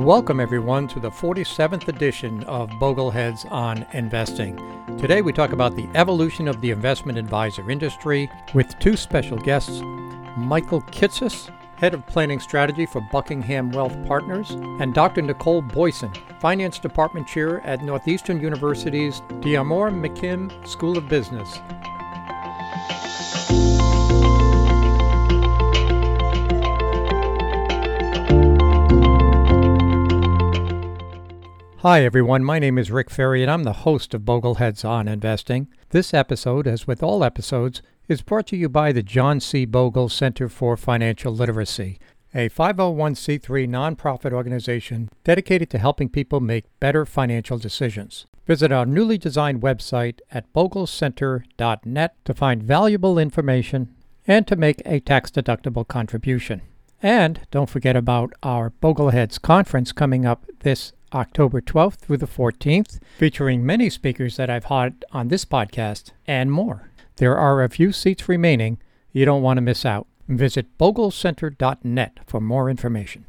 Welcome, everyone, to the 47th edition of Bogleheads on Investing. Today, we talk about the evolution of the investment advisor industry with two special guests Michael Kitces, Head of Planning Strategy for Buckingham Wealth Partners, and Dr. Nicole Boyson, Finance Department Chair at Northeastern University's D'Amore McKim School of Business. Hi, everyone. My name is Rick Ferri, and I'm the host of Bogleheads on Investing. This episode, as with all episodes, is brought to you by the John C. Bogle Center for Financial Literacy, a 501c3 nonprofit organization dedicated to helping people make better financial decisions. Visit our newly designed website at boglecenter.net to find valuable information and to make a tax deductible contribution. And don't forget about our Bogleheads conference coming up this October 12th through the 14th, featuring many speakers that I've had on this podcast and more. There are a few seats remaining. You don't want to miss out. Visit boglecenter.net for more information.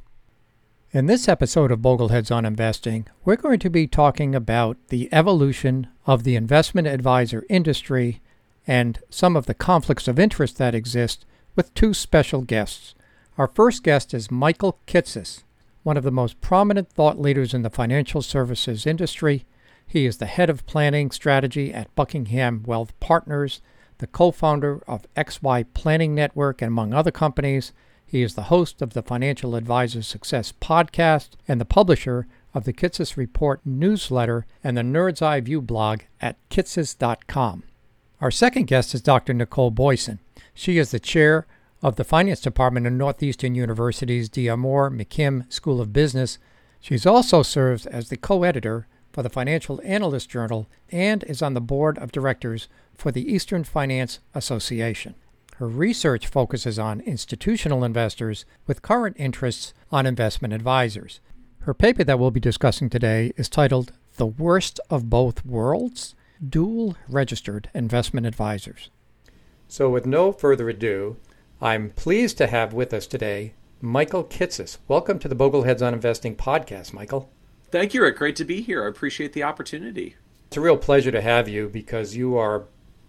In this episode of Bogleheads on Investing, we're going to be talking about the evolution of the investment advisor industry and some of the conflicts of interest that exist with two special guests. Our first guest is Michael Kitces one of the most prominent thought leaders in the financial services industry. He is the head of planning strategy at Buckingham Wealth Partners, the co founder of XY Planning Network, and among other companies. He is the host of the Financial Advisor Success podcast and the publisher of the Kitces Report newsletter and the Nerd's Eye View blog at kitces.com. Our second guest is Dr. Nicole Boyson. She is the chair of the Finance Department of Northeastern University's D'Amore McKim School of Business. She's also serves as the co editor for the Financial Analyst Journal and is on the board of directors for the Eastern Finance Association. Her research focuses on institutional investors with current interests on investment advisors. Her paper that we'll be discussing today is titled The Worst of Both Worlds Dual Registered Investment Advisors. So, with no further ado, I'm pleased to have with us today Michael Kitces. Welcome to the Bogleheads on Investing podcast, Michael. Thank you, Rick. Great to be here. I appreciate the opportunity. It's a real pleasure to have you because you are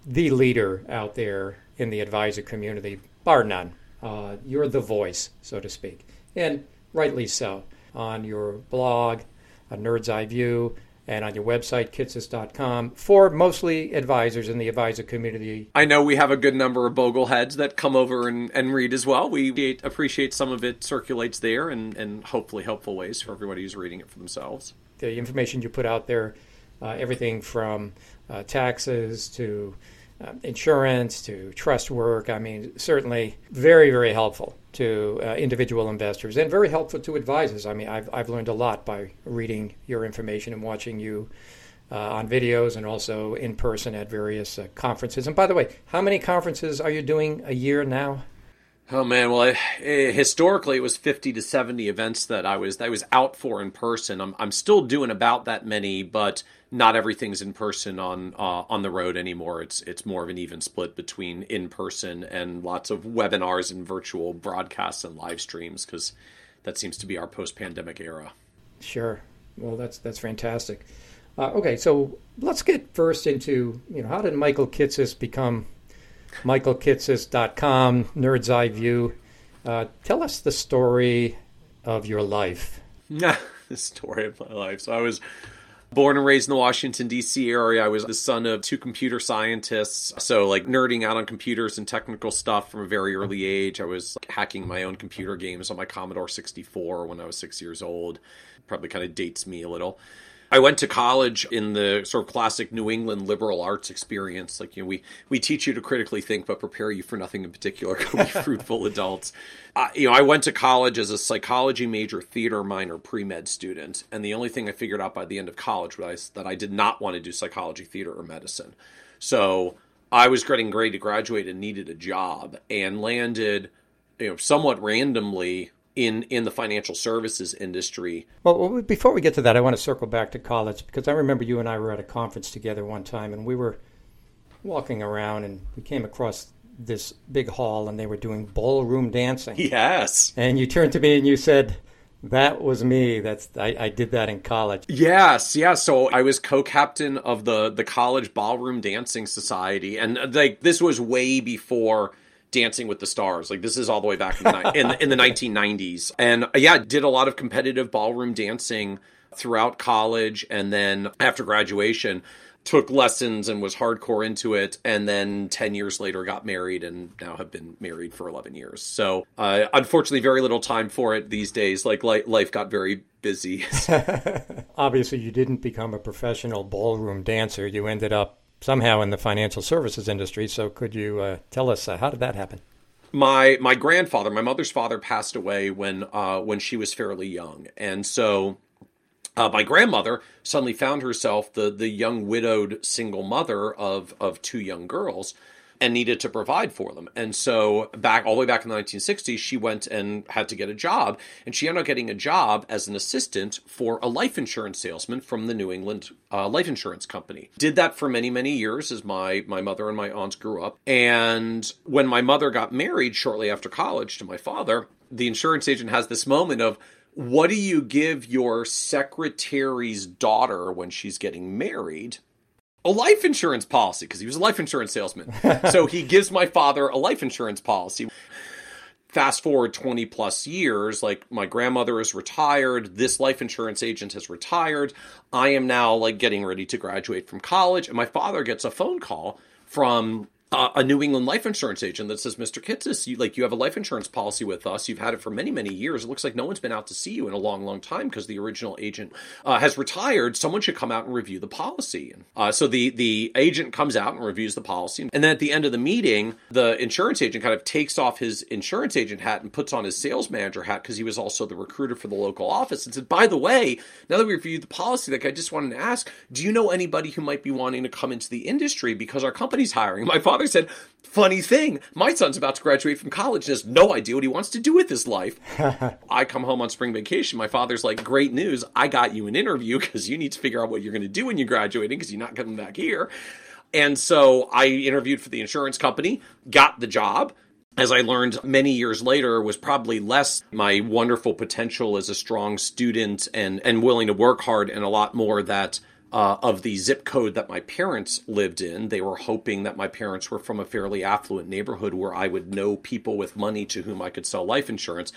the leader out there in the advisor community, bar none. Uh, you're the voice, so to speak, and rightly so. On your blog, a Nerd's Eye View, and on your website, kitces.com, for mostly advisors in the advisor community. I know we have a good number of Bogle heads that come over and, and read as well. We appreciate some of it circulates there and, and hopefully helpful ways for everybody who's reading it for themselves. The information you put out there, uh, everything from uh, taxes to uh, insurance to trust work. I mean, certainly very, very helpful to uh, individual investors and very helpful to advisors. I mean, I've, I've learned a lot by reading your information and watching you uh, on videos and also in person at various uh, conferences. And by the way, how many conferences are you doing a year now? Oh man, well, I, eh, historically it was fifty to seventy events that I was that I was out for in person. I'm I'm still doing about that many, but not everything's in person on uh, on the road anymore. It's it's more of an even split between in person and lots of webinars and virtual broadcasts and live streams because that seems to be our post pandemic era. Sure. Well, that's that's fantastic. Uh, okay, so let's get first into you know how did Michael Kitces become michaelkitces.com, Nerd's Eye View. Uh, tell us the story of your life. the story of my life. So I was born and raised in the Washington D.C. area. I was the son of two computer scientists, so like nerding out on computers and technical stuff from a very early age. I was like, hacking my own computer games on my Commodore 64 when I was six years old. Probably kind of dates me a little. I went to college in the sort of classic New England liberal arts experience. Like, you know, we, we teach you to critically think, but prepare you for nothing in particular. Go be fruitful adults. Uh, you know, I went to college as a psychology major, theater minor, pre med student. And the only thing I figured out by the end of college was that I did not want to do psychology, theater, or medicine. So I was getting ready to graduate and needed a job and landed, you know, somewhat randomly in in the financial services industry. Well, before we get to that, I want to circle back to college because I remember you and I were at a conference together one time, and we were walking around, and we came across this big hall, and they were doing ballroom dancing. Yes. And you turned to me and you said, That was me. That's I, I did that in college. Yes, yeah. So I was co-captain of the the college ballroom dancing society, and like this was way before Dancing with the Stars. Like this is all the way back in the, in, in the 1990s, and uh, yeah, did a lot of competitive ballroom dancing throughout college, and then after graduation took lessons and was hardcore into it and then 10 years later got married and now have been married for 11 years. So uh, unfortunately very little time for it these days. Like life got very busy. Obviously you didn't become a professional ballroom dancer. You ended up somehow in the financial services industry so could you uh, tell us uh, how did that happen? My my grandfather my mother's father passed away when uh, when she was fairly young. And so uh, my grandmother suddenly found herself the the young widowed single mother of of two young girls and needed to provide for them. And so back all the way back in the 1960s, she went and had to get a job, and she ended up getting a job as an assistant for a life insurance salesman from the New England uh, Life Insurance Company. Did that for many many years as my my mother and my aunts grew up. And when my mother got married shortly after college to my father, the insurance agent has this moment of what do you give your secretary's daughter when she's getting married? A life insurance policy because he was a life insurance salesman. so he gives my father a life insurance policy. Fast forward 20 plus years, like my grandmother is retired, this life insurance agent has retired. I am now like getting ready to graduate from college, and my father gets a phone call from a New England life insurance agent that says, "Mr. Kitces, you like you have a life insurance policy with us. You've had it for many, many years. It looks like no one's been out to see you in a long, long time because the original agent uh, has retired. Someone should come out and review the policy." Uh, so the the agent comes out and reviews the policy, and then at the end of the meeting, the insurance agent kind of takes off his insurance agent hat and puts on his sales manager hat because he was also the recruiter for the local office, and said, "By the way, now that we reviewed the policy, like I just wanted to ask, do you know anybody who might be wanting to come into the industry because our company's hiring?" My father father said, Funny thing, my son's about to graduate from college and has no idea what he wants to do with his life. I come home on spring vacation. My father's like, Great news. I got you an interview because you need to figure out what you're going to do when you're graduating because you're not coming back here. And so I interviewed for the insurance company, got the job. As I learned many years later, was probably less my wonderful potential as a strong student and, and willing to work hard, and a lot more that uh, of the zip code that my parents lived in. They were hoping that my parents were from a fairly affluent neighborhood where I would know people with money to whom I could sell life insurance.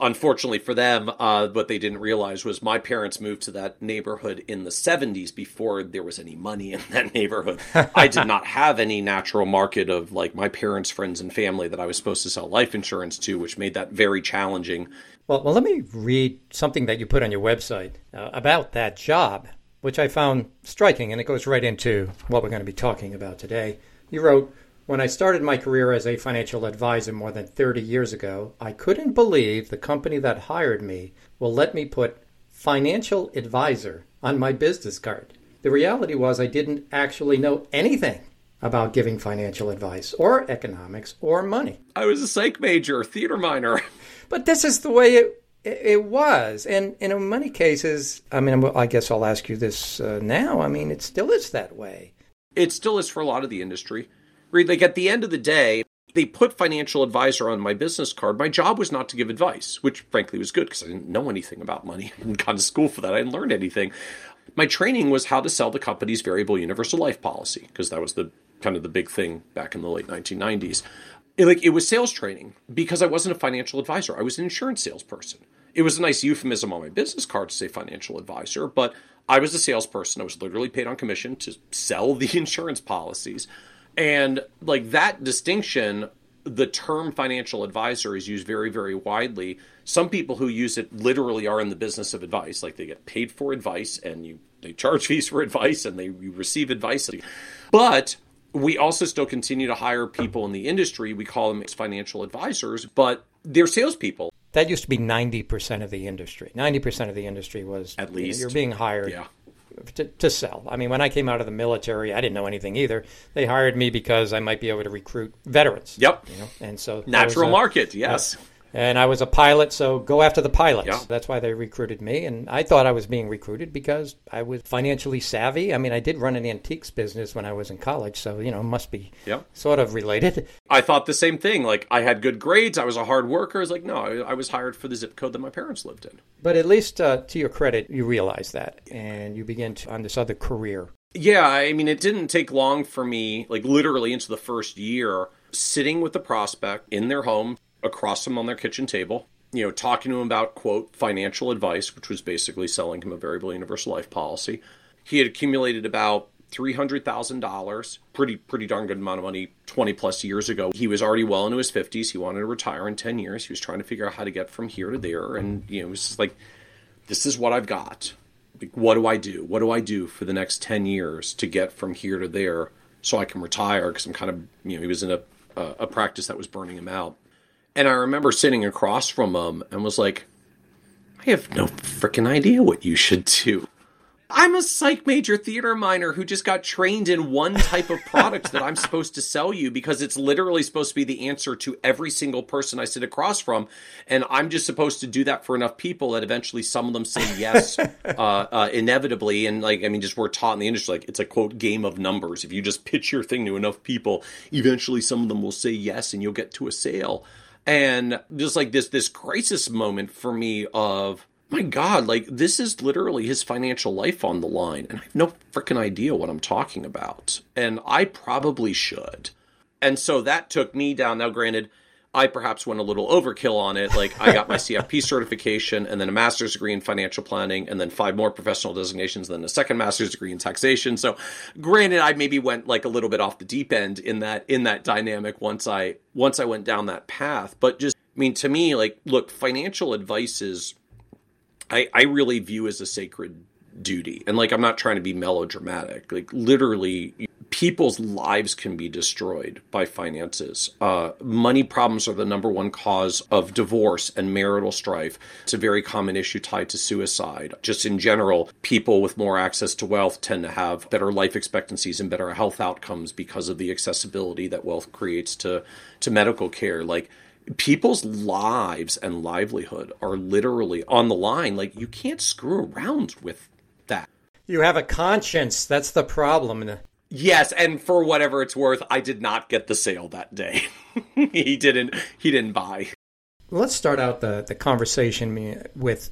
Unfortunately for them, uh, what they didn't realize was my parents moved to that neighborhood in the 70s before there was any money in that neighborhood. I did not have any natural market of like my parents' friends and family that I was supposed to sell life insurance to, which made that very challenging. Well, well let me read something that you put on your website uh, about that job which I found striking, and it goes right into what we're going to be talking about today. You wrote, When I started my career as a financial advisor more than 30 years ago, I couldn't believe the company that hired me will let me put financial advisor on my business card. The reality was I didn't actually know anything about giving financial advice or economics or money. I was a psych major, theater minor. but this is the way it it was, and, and in many cases, I mean, I guess I'll ask you this uh, now. I mean, it still is that way. It still is for a lot of the industry. Like at the end of the day, they put financial advisor on my business card. My job was not to give advice, which frankly was good because I didn't know anything about money. I didn't gone to school for that. I didn't learn anything. My training was how to sell the company's variable universal life policy because that was the kind of the big thing back in the late 1990s. It, like it was sales training because I wasn't a financial advisor. I was an insurance salesperson it was a nice euphemism on my business card to say financial advisor, but I was a salesperson. I was literally paid on commission to sell the insurance policies. And like that distinction, the term financial advisor is used very, very widely. Some people who use it literally are in the business of advice. Like they get paid for advice and you they charge fees for advice and they you receive advice. But we also still continue to hire people in the industry. We call them financial advisors, but they're salespeople that used to be 90% of the industry. 90% of the industry was at least you are being hired yeah. to, to, sell. I mean, when I came out of the military, I didn't know anything either. They hired me because I might be able to recruit veterans. Yep. You know, and so natural a, market, yes. And I was a pilot, so go after the pilots. Yeah. That's why they recruited me. And I thought I was being recruited because I was financially savvy. I mean, I did run an antiques business when I was in college, so, you know, it must be Yeah. sort of related. I thought the same thing. Like I had good grades. I was a hard worker. I was like, no, I, I was hired for the zip code that my parents lived in. But at least uh, to your credit, you realize that and you begin to, on this other career. Yeah, I mean, it didn't take long for me, like literally into the first year, sitting with the prospect in their home, across from on their kitchen table, you know, talking to him about, quote, financial advice, which was basically selling him a variable universal life policy. He had accumulated about $300,000, pretty, pretty darn good amount of money 20 plus years ago. He was already well into his 50s. He wanted to retire in 10 years. He was trying to figure out how to get from here to there. And, you know, it was like, this is what I've got. Like, what do I do? What do I do for the next 10 years to get from here to there so I can retire? Because I'm kind of, you know, he was in a, a practice that was burning him out. And I remember sitting across from him and was like, I have no freaking idea what you should do. I'm a psych major theater minor who just got trained in one type of product that I'm supposed to sell you because it's literally supposed to be the answer to every single person I sit across from. And I'm just supposed to do that for enough people that eventually some of them say yes, uh, uh, inevitably. And like, I mean, just we're taught in the industry, like it's a quote game of numbers. If you just pitch your thing to enough people, eventually some of them will say yes and you'll get to a sale. And just like this, this crisis moment for me of, my God, like this is literally his financial life on the line, and I have no freaking idea what I'm talking about. And I probably should. And so that took me down. Now, granted, I perhaps went a little overkill on it. Like I got my CFP certification and then a master's degree in financial planning and then five more professional designations, then a second master's degree in taxation. So granted, I maybe went like a little bit off the deep end in that in that dynamic once I once I went down that path. But just I mean to me, like look, financial advice is I, I really view as a sacred duty. And like I'm not trying to be melodramatic. Like literally people's lives can be destroyed by finances. Uh, money problems are the number one cause of divorce and marital strife. It's a very common issue tied to suicide. Just in general, people with more access to wealth tend to have better life expectancies and better health outcomes because of the accessibility that wealth creates to to medical care. Like people's lives and livelihood are literally on the line. Like you can't screw around with that. You have a conscience. That's the problem. Yes, and for whatever it's worth, I did not get the sale that day. he didn't. He didn't buy. Let's start out the, the conversation with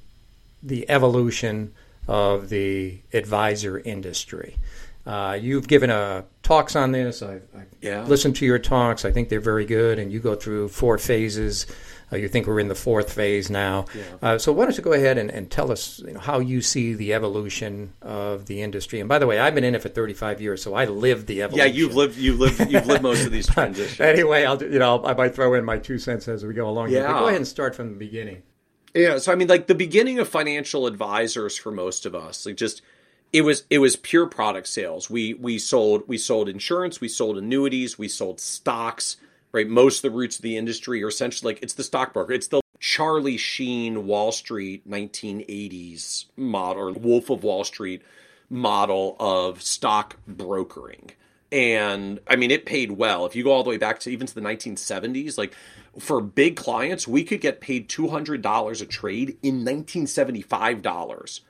the evolution of the advisor industry. Uh, you've given a talks on this. I've, I've Yeah. listened to your talks. I think they're very good, and you go through four phases. Uh, you think we're in the fourth phase now. Uh, so why don't you go ahead and, and tell us you know, how you see the evolution of the industry? And by the way, I've been in it for 35 years, so I lived the evolution. Yeah, you've lived. You've lived. You've lived most of these transitions. Anyway, I'll do- you know I might throw in my two cents as we go along. Yeah. go ahead and start from the beginning. Yeah, so I mean, like the beginning of financial advisors for most of us, like just it was it was pure product sales. We we sold we sold insurance, we sold annuities, we sold stocks. Right, most of the roots of the industry are essentially like it's the stockbroker. It's the Charlie Sheen Wall Street 1980s model, or Wolf of Wall Street model of stock brokering. And I mean, it paid well. If you go all the way back to even to the 1970s, like for big clients, we could get paid $200 a trade in $1975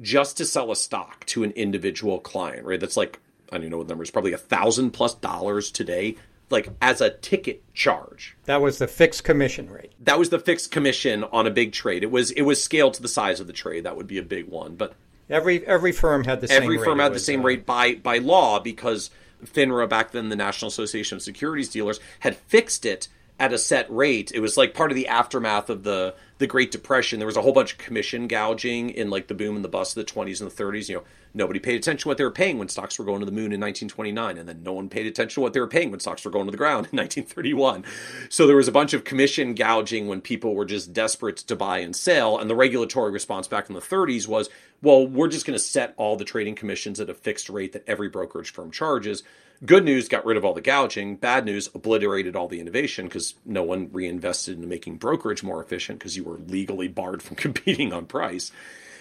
just to sell a stock to an individual client, right? That's like, I don't even know what the number is, probably a thousand plus dollars today, like as a ticket charge. That was the fixed commission rate. That was the fixed commission on a big trade. It was it was scaled to the size of the trade. That would be a big one. But Every every firm had the same. every rate. firm It had the same uh, rate by by law because FINRA back then the National Association of Securities Dealers had fixed it at a set rate. It was like part of the aftermath of the the Great Depression. There was a whole bunch of commission gouging in like the boom and the bust of the 20s and the 30s. You know, nobody paid attention to what they were paying when stocks were going to the moon in 1929, and then no one paid attention to what they were paying when stocks were going to the ground in 1931. So there was a bunch of commission gouging when people were just desperate to buy and sell. And the regulatory response back in the 30s was, well, we're just going to set all the trading commissions at a fixed rate that every brokerage firm charges. Good news got rid of all the gouging. Bad news obliterated all the innovation because no one reinvested into making brokerage more efficient because you were legally barred from competing on price.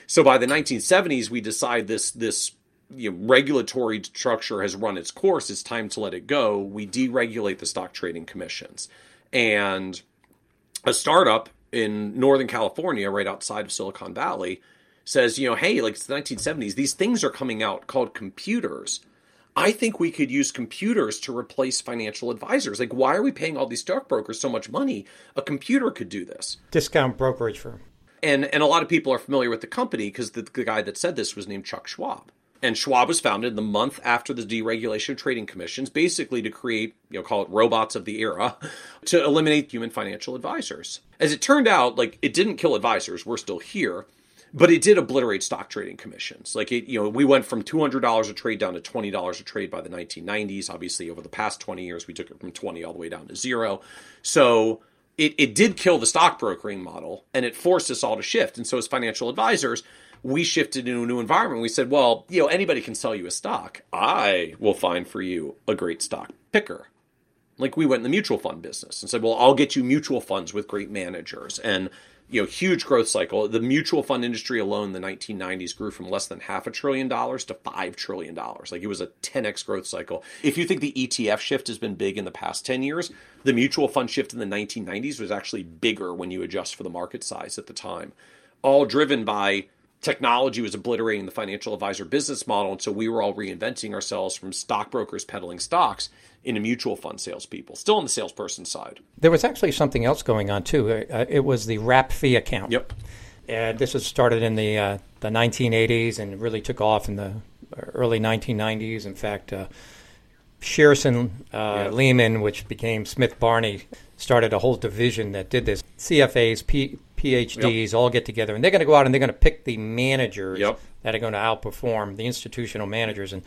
So by the 1970s, we decide this this you know, regulatory structure has run its course. It's time to let it go. We deregulate the stock trading commissions, and a startup in Northern California, right outside of Silicon Valley, says, you know, hey, like it's the 1970s, these things are coming out called computers. I think we could use computers to replace financial advisors. Like, why are we paying all these stockbrokers so much money? A computer could do this. Discount brokerage firm. And and a lot of people are familiar with the company because the, the guy that said this was named Chuck Schwab. And Schwab was founded the month after the deregulation of trading commissions, basically to create, you know, call it robots of the era, to eliminate human financial advisors. As it turned out, like it didn't kill advisors, we're still here, but it did obliterate stock trading commissions. Like it, you know, we went from two hundred dollars a trade down to twenty dollars a trade by the nineteen nineties. Obviously, over the past twenty years, we took it from twenty all the way down to zero. So it, it did kill the stockbrokering model and it forced us all to shift. And so as financial advisors, we shifted into a new environment. We said, well, you know, anybody can sell you a stock. I will find for you a great stock picker. Like we went in the mutual fund business and said, well, I'll get you mutual funds with great managers and you know, huge growth cycle. The mutual fund industry alone in the 1990s grew from less than half a trillion dollars to five trillion dollars. Like it was a 10x growth cycle. If you think the ETF shift has been big in the past 10 years, the mutual fund shift in the 1990s was actually bigger when you adjust for the market size at the time. All driven by technology was obliterating the financial advisor business model. And so we were all reinventing ourselves from stockbrokers peddling stocks into mutual fund salespeople, still on the salesperson side. There was actually something else going on too. Uh, it was the wrap fee account. Yep. And this was started in the uh, the 1980s and really took off in the early 1990s. In fact, uh, Shearson uh, yep. Lehman, which became Smith Barney, started a whole division that did this. CFAs, P- PhDs yep. all get together, and they're going to go out and they're going to pick the managers yep. that are going to outperform the institutional managers. And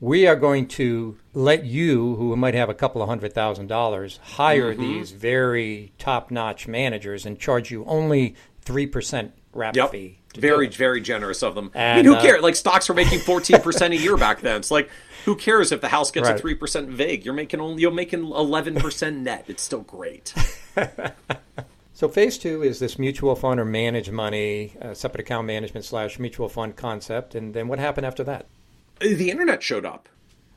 we are going to let you, who might have a couple of hundred thousand dollars, hire mm-hmm. these very top-notch managers and charge you only three percent wrap yep. fee. Very, very generous of them. And, I mean, who uh, cares? Like stocks were making fourteen percent a year back then. It's like, who cares if the house gets right. a three percent vig? You're making only you're making eleven percent net. It's still great. so phase two is this mutual fund or managed money, uh, separate account management slash mutual fund concept. And then what happened after that? the internet showed up.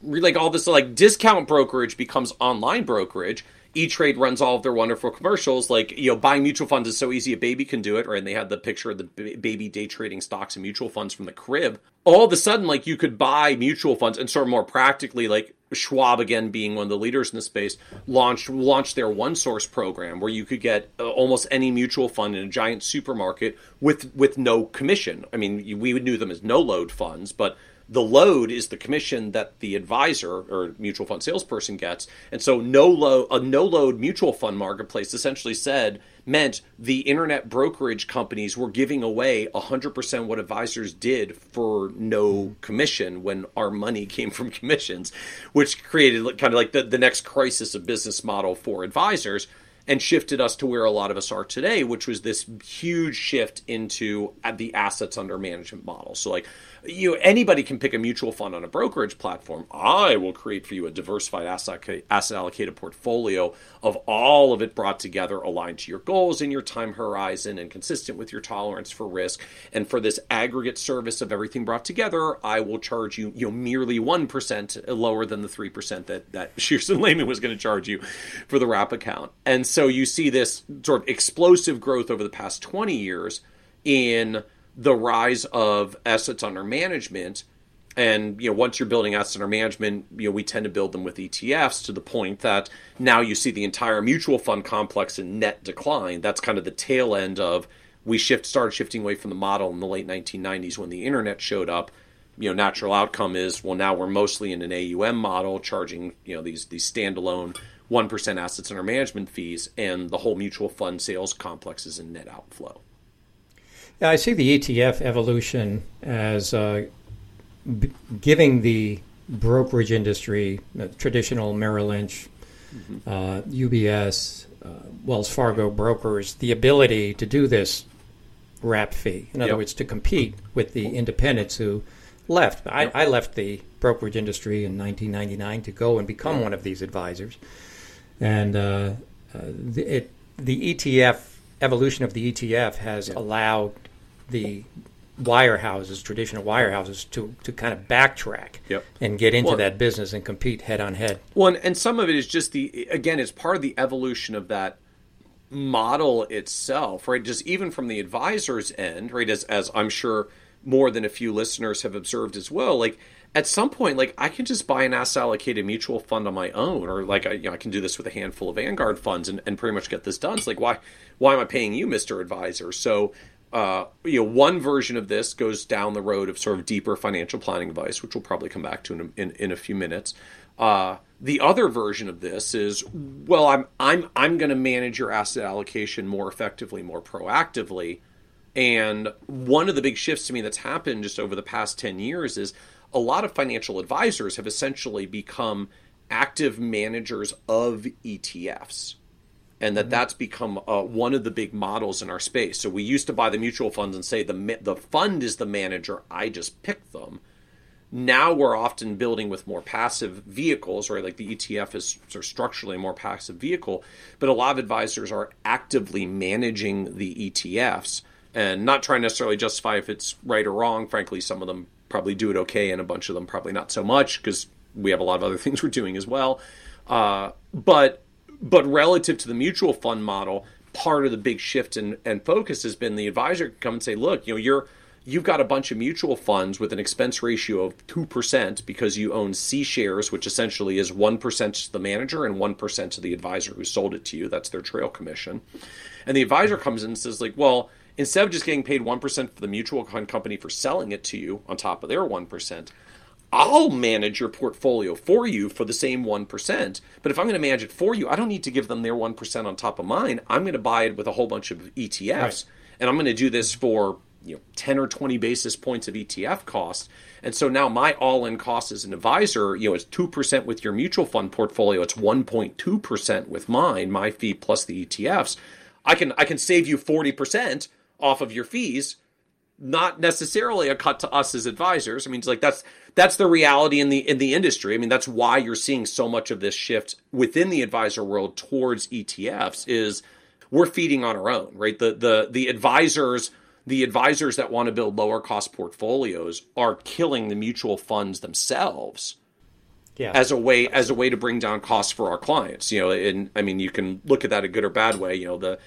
Like all this, like discount brokerage becomes online brokerage. E Trade runs all of their wonderful commercials. Like, you know, buying mutual funds is so easy, a baby can do it. Right. And they had the picture of the baby day trading stocks and mutual funds from the crib. All of a sudden, like, you could buy mutual funds and sort of more practically, like, Schwab again being one of the leaders in the space launched launched their OneSource program where you could get uh, almost any mutual fund in a giant supermarket with with no commission. I mean, we knew them as no load funds, but the load is the commission that the advisor or mutual fund salesperson gets. And so no load a no load mutual fund marketplace essentially said meant the internet brokerage companies were giving away 100% what advisors did for no commission when our money came from commissions, which created kind of like the, the next crisis of business model for advisors and shifted us to where a lot of us are today, which was this huge shift into uh, the assets under management model. So like you anybody can pick a mutual fund on a brokerage platform. I will create for you a diversified asset asset allocated portfolio of all of it brought together, aligned to your goals and your time horizon, and consistent with your tolerance for risk. And for this aggregate service of everything brought together, I will charge you, you know, merely one percent lower than the three percent that that Shearson Lehman was going to charge you for the wrap account. And so you see this sort of explosive growth over the past twenty years in the rise of assets under management. And you know once you're building assets under management you know we tend to build them with ETFs to the point that now you see the entire mutual fund complex in net decline. That's kind of the tail end of we shift started shifting away from the model in the late 1990s when the internet showed up. You know natural outcome is well now we're mostly in an AUM model charging you know these these standalone 1% assets under management fees and the whole mutual fund sales complex is in net outflow I see the ETF evolution as uh, b- giving the brokerage industry, the traditional Merrill Lynch, mm-hmm. uh, UBS, uh, Wells Fargo brokers, the ability to do this wrap fee. In other yep. words, to compete with the independents who left. I, I, left the brokerage industry in 1999 to go and become one of these advisors. And uh, uh, the, it, the ETF evolution of the ETF has allowed the wirehouses, traditional wirehouses, to to kind of backtrack yep. and get into well, that business and compete head on head. Well, and some of it is just the again, it's part of the evolution of that model itself, right? Just even from the advisor's end, right? As as I'm sure more than a few listeners have observed as well, like at some point, like I can just buy an asset allocated mutual fund on my own, or like I, you know, I can do this with a handful of Vanguard funds and, and pretty much get this done. It's like why why am I paying you, Mister Advisor? So uh, you know, one version of this goes down the road of sort of deeper financial planning advice, which we'll probably come back to in in, in a few minutes. Uh, the other version of this is, well, I'm I'm I'm going to manage your asset allocation more effectively, more proactively. And one of the big shifts to me that's happened just over the past 10 years is a lot of financial advisors have essentially become active managers of ETFs. And that mm-hmm. that's become uh, one of the big models in our space. So we used to buy the mutual funds and say the the fund is the manager. I just pick them. Now we're often building with more passive vehicles, right? Like the ETF is sort of structurally a more passive vehicle, but a lot of advisors are actively managing the ETFs and not trying to necessarily justify if it's right or wrong. Frankly, some of them probably do it okay, and a bunch of them probably not so much because we have a lot of other things we're doing as well. Uh, but but relative to the mutual fund model, part of the big shift and, and focus has been the advisor can come and say, look, you know, you're you've got a bunch of mutual funds with an expense ratio of 2% because you own C shares, which essentially is 1% to the manager and 1% to the advisor who sold it to you. That's their trail commission. And the advisor comes in and says, like, well, instead of just getting paid 1% for the mutual fund company for selling it to you on top of their 1%, I'll manage your portfolio for you for the same 1%. But if I'm going to manage it for you, I don't need to give them their 1% on top of mine. I'm going to buy it with a whole bunch of ETFs. Right. And I'm going to do this for you know 10 or 20 basis points of ETF cost. And so now my all-in cost as an advisor, you know, is 2% with your mutual fund portfolio, it's 1.2% with mine, my fee plus the ETFs. I can I can save you 40% off of your fees not necessarily a cut to us as advisors. I mean, it's like that's that's the reality in the in the industry. I mean, that's why you're seeing so much of this shift within the advisor world towards ETFs is we're feeding on our own, right? The the the advisors the advisors that want to build lower cost portfolios are killing the mutual funds themselves. Yeah. As a way as a way to bring down costs for our clients, you know, and I mean you can look at that a good or bad way. You know, the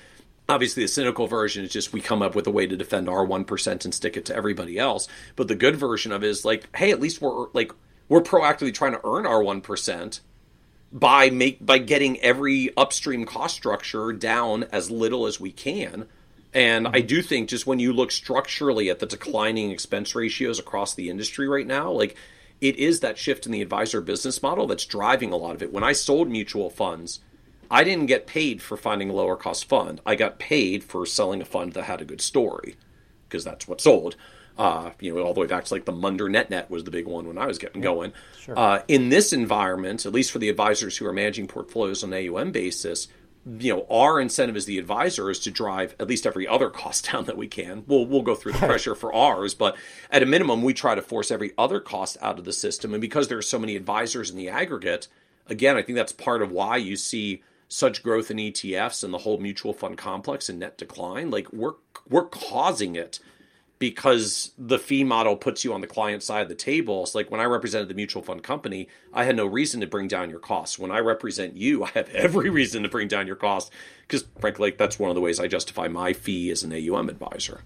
obviously the cynical version is just we come up with a way to defend our 1% and stick it to everybody else but the good version of it is like hey at least we're like we're proactively trying to earn our 1% by make by getting every upstream cost structure down as little as we can and. I do think just when you look structurally at the declining expense ratios across the industry right now like it is that shift in the advisor business model that's driving a lot of it when I sold mutual funds I didn't get paid for finding a lower cost fund. I got paid for selling a fund that had a good story because that's what sold. Uh, you know, all the way back to like the Munder Net Net was the big one when I was getting going. Sure. Uh, in this environment, at least for the advisors who are managing portfolios on an AUM basis, you know, our incentive as the advisor is to drive at least every other cost down that we can. We'll we'll go through the pressure for ours, but at a minimum, we try to force every other cost out of the system. And because there are so many advisors in the aggregate, again, I think that's part of why you see such growth in ETFs and the whole mutual fund complex and net decline, like we're we're causing it because the fee model puts you on the client side of the table. It's like when I represented the mutual fund company, I had no reason to bring down your costs. When I represent you, I have every reason to bring down your costs because, frankly, like, that's one of the ways I justify my fee as an AUM advisor.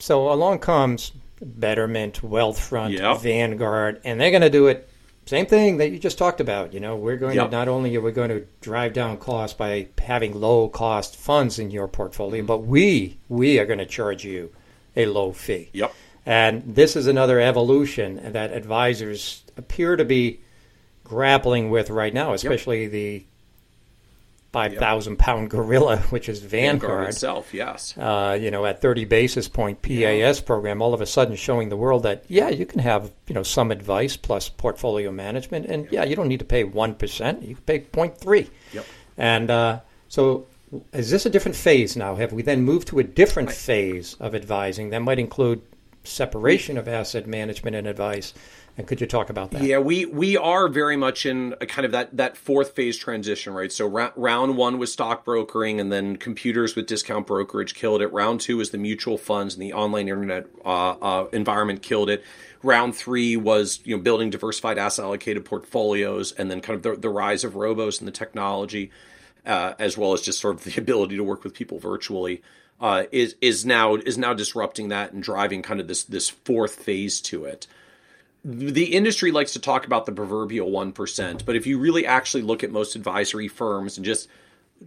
So along comes Betterment, Wealthfront, yep. Vanguard, and they're going to do it same thing that you just talked about. You know, we're going yep. to not only are we going to drive down costs by having low cost funds in your portfolio, mm-hmm. but we we are going to charge you a low fee. Yep. And this is another evolution that advisors appear to be grappling with right now, especially yep. the five thousand yep. pound gorilla, which is Vanguard, Vanguard itself. Yes, uh, you know, at thirty basis point PAS yeah. program, all of a sudden showing the world that yeah, you can have you know some advice plus portfolio management, and yeah, you don't need to pay one percent, you can pay 0.3. Yep. And uh, so, is this a different phase now? Have we then moved to a different right. phase of advising that might include separation of asset management and advice? And could you talk about that? Yeah, we we are very much in a kind of that that fourth phase transition, right? So ra- round one was stock brokering, and then computers with discount brokerage killed it. Round two was the mutual funds and the online internet uh, uh, environment killed it. Round three was you know building diversified asset allocated portfolios, and then kind of the, the rise of robos and the technology. uh, as well as just sort of the ability to work with people virtually, uh, is is now is now disrupting that and driving kind of this this fourth phase to it. The industry likes to talk about the proverbial one percent, but if you really actually look at most advisory firms and just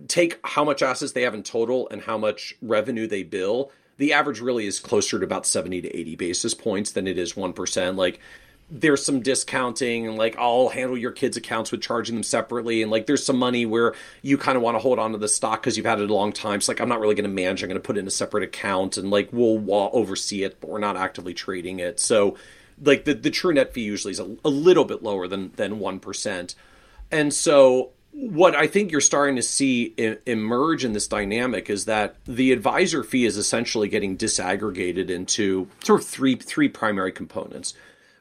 take how much assets they have in total and how much revenue they bill, the average really is closer to about 70 to 80 basis points than it is 1%. Like there's some discounting and like I'll handle your kids' accounts with charging them separately. And like there's some money where you kind of want to hold on to the stock because you've had it a long time. So like I'm not really going to manage. I'm going to put it in a separate account and like we'll oversee it, but we're not actively trading it. So like the, the true net fee usually is a, a little bit lower than than one percent. And so what I think you're starting to see emerge in this dynamic is that the advisor fee is essentially getting disaggregated into sort of three three primary components.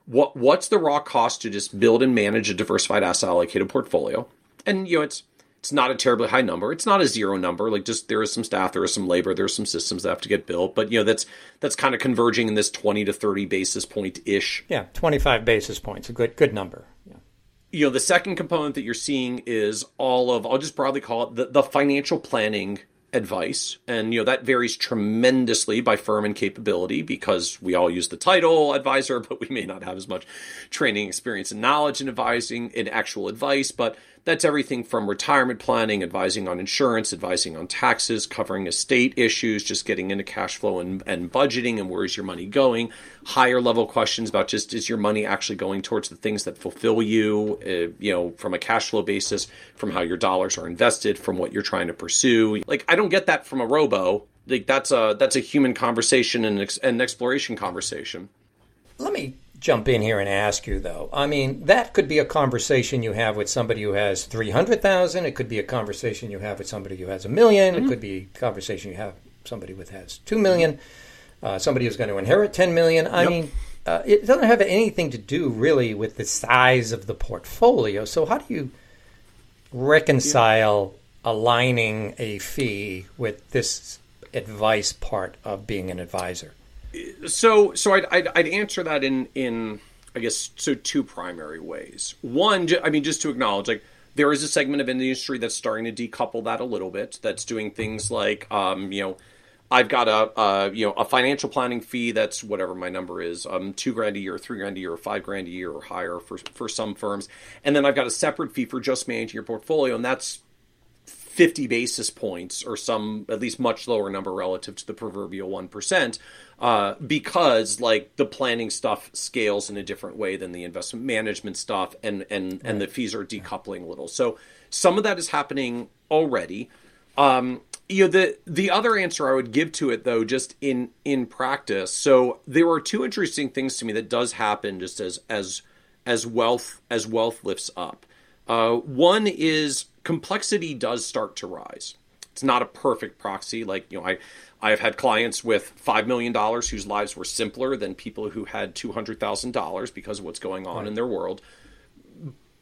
What what's the raw cost to just build and manage a diversified asset allocated portfolio? And you know it's it's not a terribly high number. It's not a zero number. Like just there is some staff, there is some labor, there's some systems that have to get built. But you know that's that's kind of converging in this twenty to thirty basis point ish. Yeah, twenty five basis points, a good good number. Yeah you know the second component that you're seeing is all of i'll just broadly call it the, the financial planning advice and you know that varies tremendously by firm and capability because we all use the title advisor but we may not have as much training experience and knowledge in advising in actual advice but that's everything from retirement planning, advising on insurance, advising on taxes, covering estate issues, just getting into cash flow and, and budgeting and where's your money going. Higher level questions about just is your money actually going towards the things that fulfill you, uh, you know, from a cash flow basis, from how your dollars are invested, from what you're trying to pursue. Like I don't get that from a robo. Like that's a that's a human conversation and an exploration conversation. Let me jump in here and ask you though. I mean, that could be a conversation you have with somebody who has 300,000, it could be a conversation you have with somebody who has a 1000000 mm-hmm. it could be a conversation you have somebody with has 2 million, uh, somebody who's going to inherit 10 million. I yep. mean, uh, it doesn't have anything to do really with the size of the portfolio. So how do you reconcile yeah. aligning a fee with this advice part of being an advisor? So so I'd, I'd, I'd answer that in in I guess so two primary ways. One, I mean, just to acknowledge like there is a segment of industry that's starting to decouple that a little bit. That's doing things like um, you know. I've got a, you know a financial planning fee that's whatever my number is, um, two grand a year, three grand a year, five grand a year, or higher for for some firms, and then I've got a separate fee for just managing your portfolio, and that's 50 basis points or some at least much lower number relative to the proverbial 1% uh, because like the planning stuff scales in a different way than the investment management stuff and and right. and the fees are decoupling a little. So some of that is happening already. Um, you know the the other answer I would give to it though just in in practice so there are two interesting things to me that does happen just as as as wealth as wealth lifts up. Uh, one is complexity does start to rise. It's not a perfect proxy. Like, you know, I, I have had clients with $5 million whose lives were simpler than people who had $200,000 because of what's going on right. in their world.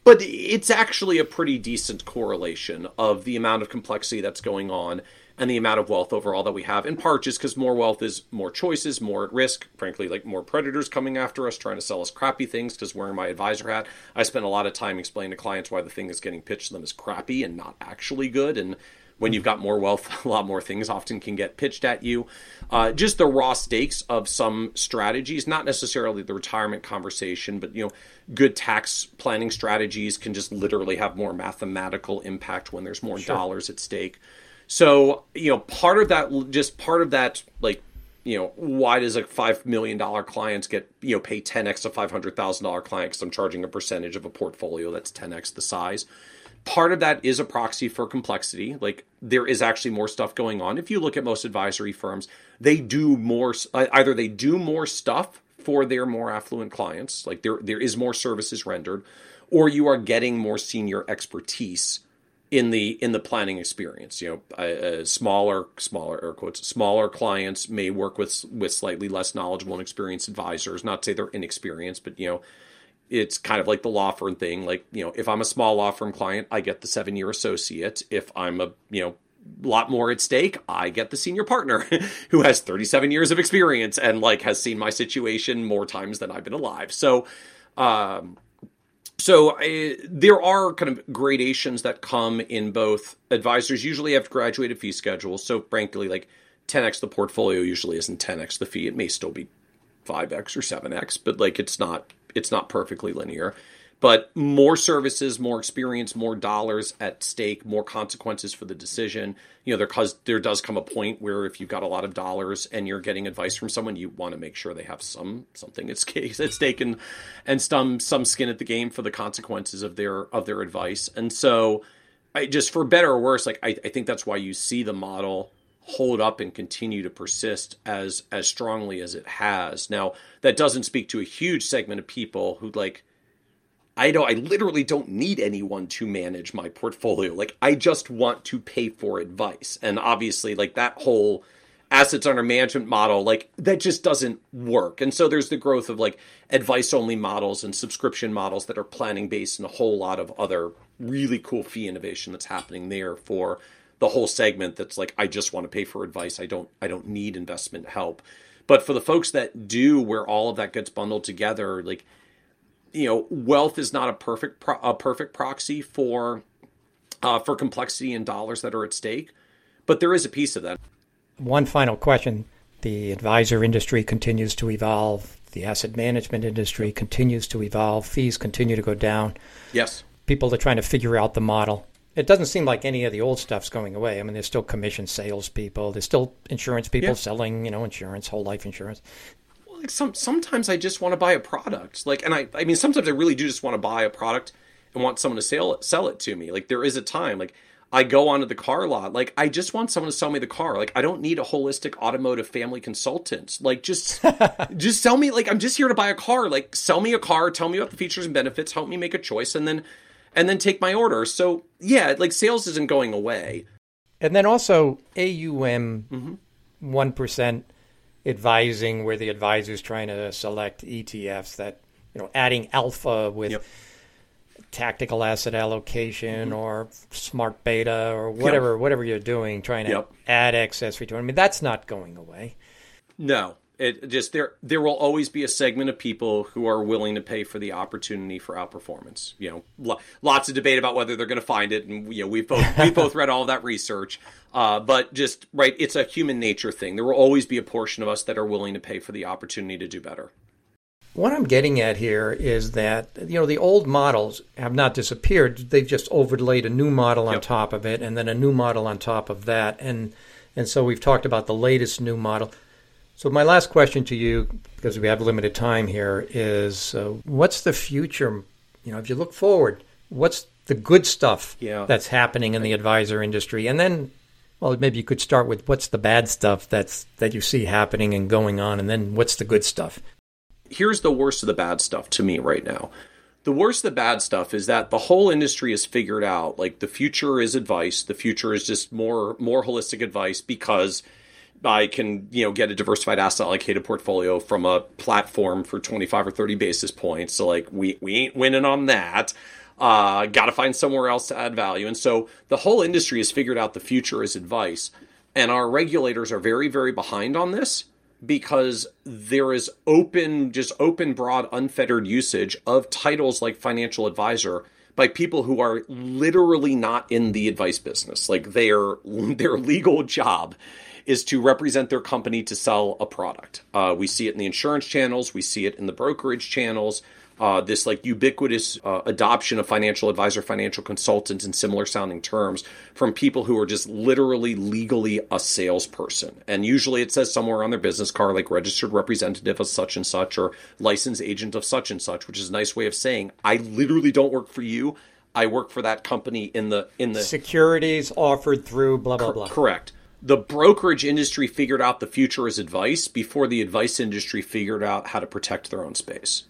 But it's actually a pretty decent correlation of the amount of complexity that's going on and the amount of wealth overall that we have, in part just because more wealth is more choices, more at risk, frankly, like more predators coming after us, trying to sell us crappy things. Because wearing my advisor hat, I spend a lot of time explaining to clients why the thing is getting pitched to them as crappy and not actually good. And when you've got more wealth, a lot more things often can get pitched at you. Uh, just the raw stakes of some strategies, not necessarily the retirement conversation, but you know, good tax planning strategies can just literally have more mathematical impact when there's more sure. dollars at stake. So, you know, part of that, just part of that, like, you know, why does a five million dollar client get you know pay ten x a five hundred thousand dollar client because I'm charging a percentage of a portfolio that's ten x the size. Part of that is a proxy for complexity. Like there is actually more stuff going on. If you look at most advisory firms, they do more. Either they do more stuff for their more affluent clients, like there there is more services rendered, or you are getting more senior expertise in the in the planning experience. You know, smaller smaller air quotes smaller clients may work with with slightly less knowledgeable and experienced advisors. Not to say they're inexperienced, but you know, it's kind of like the law firm thing. Like you know, if I'm a small law firm client, I get the seven year associate. If I'm a you know lot more at stake, I get the senior partner who has 37 years of experience and like has seen my situation more times than I've been alive. So, um, So I, there are kind of gradations that come in both. Advisors usually have graduated fee schedules. So frankly, like 10x the portfolio usually isn't 10x the fee. It may still be 5x or 7x, but like it's not it's not perfectly linear. But more services, more experience, more dollars at stake, more consequences for the decision. You know, there cause there does come a point where if you've got a lot of dollars and you're getting advice from someone, you want to make sure they have some something at stake, at stake and and some some skin at the game for the consequences of their of their advice. And so, I just for better or worse, like I, I think that's why you see the model hold up and continue to persist as as strongly as it has. Now, that doesn't speak to a huge segment of people who like I don't I literally don't need anyone to manage my portfolio. Like I just want to pay for advice. And obviously like that whole assets under management model like that just doesn't work. And so there's the growth of like advice only models and subscription models that are planning based and a whole lot of other really cool fee innovation that's happening there for the whole segment that's like I just want to pay for advice. I don't I don't need investment help. But for the folks that do where all of that gets bundled together like you know, wealth is not a perfect pro- a perfect proxy for uh, for complexity and dollars that are at stake, but there is a piece of that. One final question: the advisor industry continues to evolve. The asset management industry continues to evolve. Fees continue to go down. Yes. People are trying to figure out the model. It doesn't seem like any of the old stuff's going away. I mean, there's still commission salespeople. There's still insurance people yeah. selling, you know, insurance, whole life insurance like some sometimes I just want to buy a product. Like, and I I mean sometimes I really do just want to buy a product and want someone to sell it sell it to me. Like there is a time like I go onto the car lot. Like I just want someone to sell me the car. Like I don't need a holistic automotive family consultant. Like just just sell me like I'm just here to buy a car. Like sell me a car, tell me about the features and benefits, help me make a choice and then and then take my order. So, yeah, like sales isn't going away. And then also AUM mm-hmm. 1% advising where the advisor is trying to select ETFs that you know adding alpha with yep. tactical asset allocation mm-hmm. or smart beta or whatever yep. whatever you're doing trying to yep. add excess return. I mean that's not going away. No, it just there there will always be a segment of people who are willing to pay for the opportunity for outperformance. You know, lo- lots of debate about whether they're going to find it, and you know we've both we both read all of that research. Uh, but just right, it's a human nature thing. There will always be a portion of us that are willing to pay for the opportunity to do better. What I'm getting at here is that you know the old models have not disappeared; they've just overlaid a new model on yep. top of it, and then a new model on top of that, and and so we've talked about the latest new model so, my last question to you, because we have limited time here, is uh, what's the future? You know, if you look forward, what's the good stuff yeah. that's happening in the advisor industry? And then, well, maybe you could start with what's the bad stuff that's that you see happening and going on, and then what's the good stuff? Here's the worst of the bad stuff to me right now. The worst of the bad stuff is that the whole industry has figured out like the future is advice. The future is just more more holistic advice because I can, you know, get a diversified asset allocated portfolio from a platform for 25 or 30 basis points. So like we we ain't winning on that. Uh, got to find somewhere else to add value. And so the whole industry has figured out the future is advice. And our regulators are very, very behind on this because there is open, just open, broad, unfettered usage of titles like financial advisor by people who are literally not in the advice business. Like their their legal job is to represent their company to sell a product. Uh, we see it in the insurance channels, we see it in the brokerage channels. Uh, this like ubiquitous uh, adoption of financial advisor, financial consultants, and similar sounding terms from people who are just literally legally a salesperson. And usually it says somewhere on their business card, like registered representative of such and such or licensed agent of such and such, which is a nice way of saying, I literally don't work for you. I work for that company in the in the securities offered through blah blah blah. Correct the brokerage industry figured out the future is advice before the advice industry figured out how to protect their own space.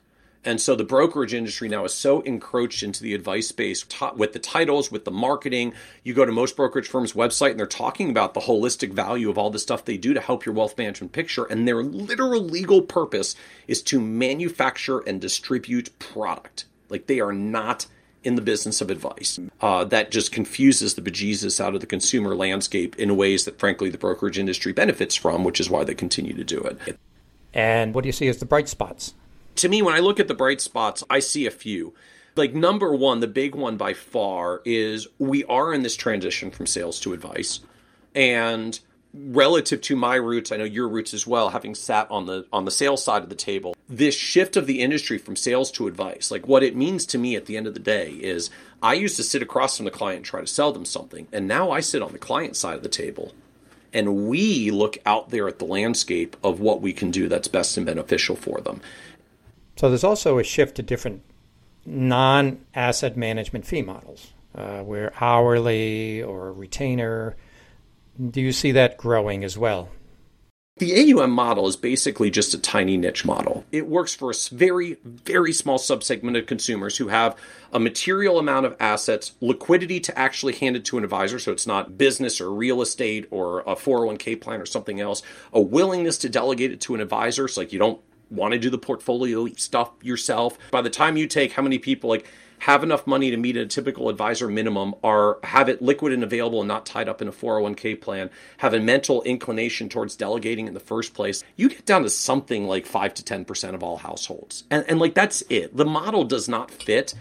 And so the brokerage industry now is so encroached into the advice space with the titles, with the marketing. You go to most brokerage firms' website and they're talking about the holistic value of all the stuff they do to help your wealth management picture. And their literal legal purpose is to manufacture and distribute product. Like they are not in the business of advice. Uh, that just confuses the bejesus out of the consumer landscape in ways that, frankly, the brokerage industry benefits from, which is why they continue to do it. And what do you see as the bright spots? To me, when I look at the bright spots, I see a few. Like, number one, the big one by far is we are in this transition from sales to advice. And relative to my roots, I know your roots as well, having sat on the on the sales side of the table, this shift of the industry from sales to advice, like what it means to me at the end of the day is I used to sit across from the client and try to sell them something, and now I sit on the client side of the table. And we look out there at the landscape of what we can do that's best and beneficial for them. So there's also a shift to different non-asset management fee models, uh, where hourly or retainer do you see that growing as well? The AUM model is basically just a tiny niche model. It works for a very, very small subsegment of consumers who have a material amount of assets, liquidity to actually hand it to an advisor, so it's not business or real estate or a 401k plan or something else, a willingness to delegate it to an advisor, so like you don't want to do the portfolio stuff yourself. By the time you take how many people like have enough money to meet a typical advisor minimum or have it liquid and available and not tied up in a 401k plan, have a mental inclination towards delegating in the first place, you get down to something like 5 to 10% of all households. And, and like that's it. The model does not fit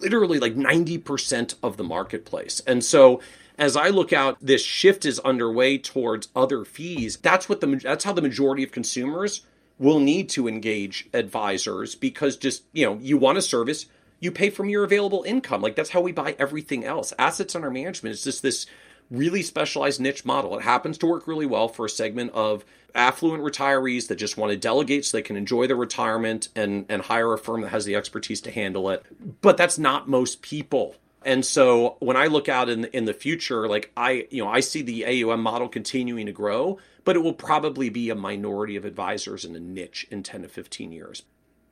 literally like 90% of the marketplace. And so as I look out, this shift is underway towards other fees. That's what the that's how the majority of consumers will need to engage advisors because just, you know, you want a service, you pay from your available income. Like that's how we buy everything else. Assets under management is just this really specialized niche model. It happens to work really well for a segment of affluent retirees that just want to delegate so they can enjoy their retirement and, and hire a firm that has the expertise to handle it. But that's not most people. And so when I look out in in the future, like I, you know, I see the AUM model continuing to grow, but it will probably be a minority of advisors in a niche in 10 to 15 years.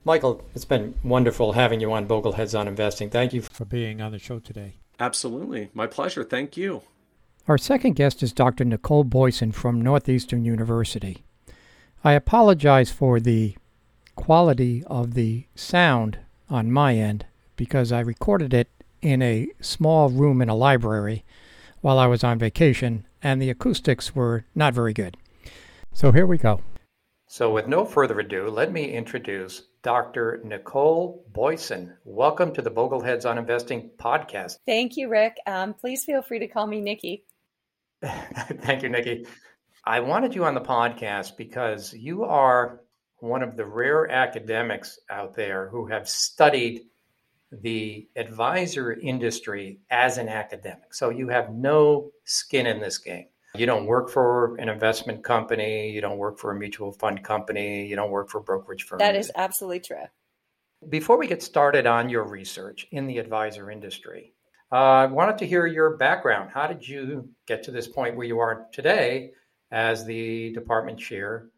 Michael, it's been wonderful having you on Bogleheads on Investing. Thank you for being on the show today. Absolutely. My pleasure. Thank you. Our second guest is Dr. Nicole Boyson from Northeastern University. I apologize for the quality of the sound on my end because I recorded it in a small room in a library while I was on vacation, and the acoustics were not very good. So here we go. So, with no further ado, let me introduce Dr. Nicole Boyson. Welcome to the Bogleheads on Investing podcast. Thank you, Rick. Um, please feel free to call me Nikki. Thank you, Nikki. I wanted you on the podcast because you are one of the rare academics out there who have studied the advisor industry as an academic. So you have no skin in this game. You don't work for an investment company. You don't work for a mutual fund company. You don't work for a brokerage firm. That is absolutely true. Before we get started on your research in the advisor industry, uh, I wanted to hear your background. How did you get to this point where you are today as the department chair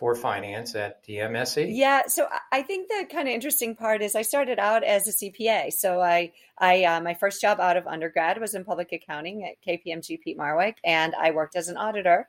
for finance at DMSB? Yeah, so I think the kind of interesting part is I started out as a CPA. So I, I uh, my first job out of undergrad was in public accounting at KPMG Peat Marwick, and I worked as an auditor.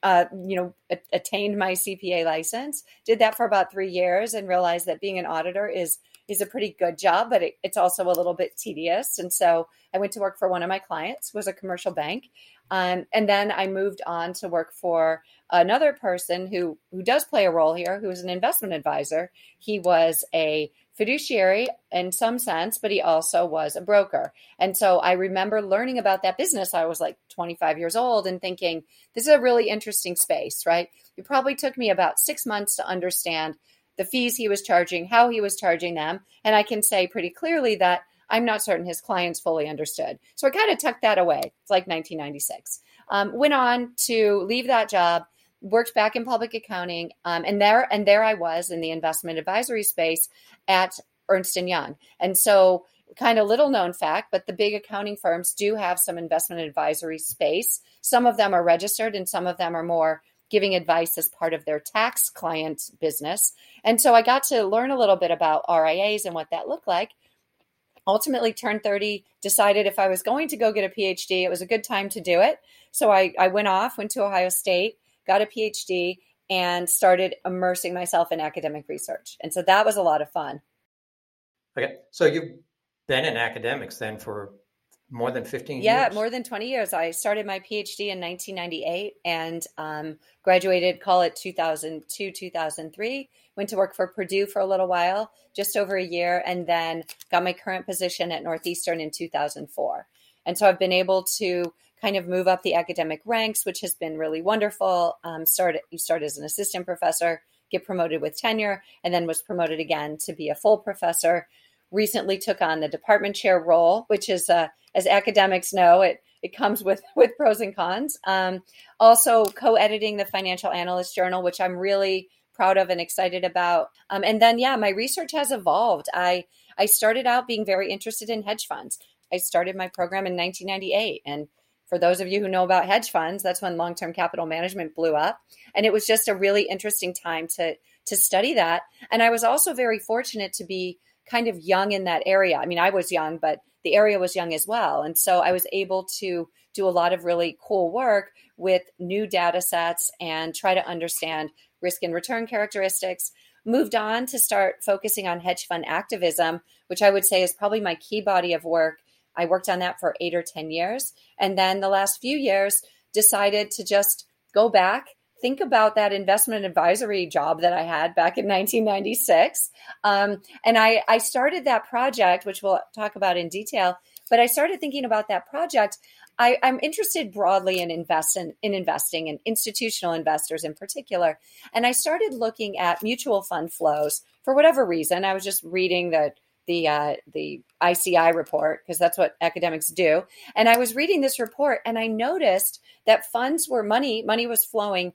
Uh, you know, a- attained my CPA license. Did that for about three years, and realized that being an auditor is is a pretty good job, but it, it's also a little bit tedious. And so I went to work for one of my clients, was a commercial bank, um, and then I moved on to work for another person who who does play a role here, who is an investment advisor. He was a fiduciary in some sense, but he also was a broker. And so I remember learning about that business. I was like 25 years old and thinking, this is a really interesting space, right? It probably took me about six months to understand the fees he was charging, how he was charging them. And I can say pretty clearly that I'm not certain his clients fully understood. So I kind of tucked that away. It's like 1996. Um, went on to leave that job, worked back in public accounting, um, and there and there I was in the investment advisory space at Ernst and Young. And so, kind of little known fact, but the big accounting firms do have some investment advisory space. Some of them are registered, and some of them are more giving advice as part of their tax client business. And so I got to learn a little bit about RIAs and what that looked like ultimately turned 30 decided if i was going to go get a phd it was a good time to do it so i, I went off went to ohio state got a phd and started immersing myself in academic research and so that was a lot of fun okay so you've been in academics then for more than 15 yeah, years. more than 20 years. I started my PhD in 1998 and um, graduated, call it 2002, 2003. Went to work for Purdue for a little while, just over a year, and then got my current position at Northeastern in 2004. And so I've been able to kind of move up the academic ranks, which has been really wonderful. Um, started, you start as an assistant professor, get promoted with tenure, and then was promoted again to be a full professor recently took on the department chair role, which is, uh, as academics know, it it comes with with pros and cons. Um, also, co-editing the Financial Analyst Journal, which I'm really proud of and excited about. Um, and then, yeah, my research has evolved. I I started out being very interested in hedge funds. I started my program in 1998, and for those of you who know about hedge funds, that's when long-term capital management blew up, and it was just a really interesting time to to study that. And I was also very fortunate to be kind of young in that area. I mean, I was young, but the area was young as well. And so I was able to do a lot of really cool work with new data sets and try to understand risk and return characteristics. Moved on to start focusing on hedge fund activism, which I would say is probably my key body of work. I worked on that for eight or 10 years. And then the last few years, decided to just go back think about that investment advisory job that I had back in 1996. Um, and I, I started that project, which we'll talk about in detail. But I started thinking about that project. I, am interested broadly in invest in, in investing in institutional investors in particular. And I started looking at mutual fund flows for whatever reason. I was just reading the the uh, the ICI report because that's what academics do. And I was reading this report and I noticed that funds were money money was flowing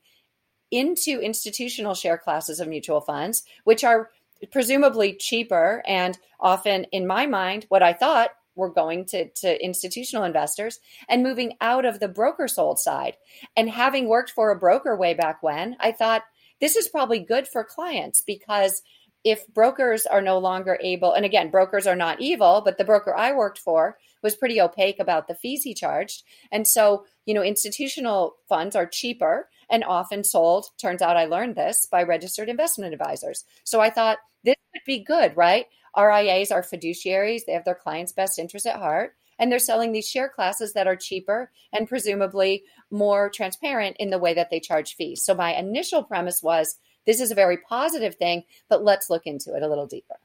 into institutional share classes of mutual funds, which are presumably cheaper and often, in my mind, what I thought were going to, to institutional investors and moving out of the broker sold side. And having worked for a broker way back when, I thought this is probably good for clients because if brokers are no longer able, and again, brokers are not evil, but the broker I worked for was pretty opaque about the fees he charged. And so, you know, institutional funds are cheaper and often sold. Turns out I learned this by registered investment advisors. So I thought this would be good, right? RIAs are fiduciaries, they have their clients' best interest at heart. And they're selling these share classes that are cheaper and presumably more transparent in the way that they charge fees. So, my initial premise was this is a very positive thing, but let's look into it a little deeper.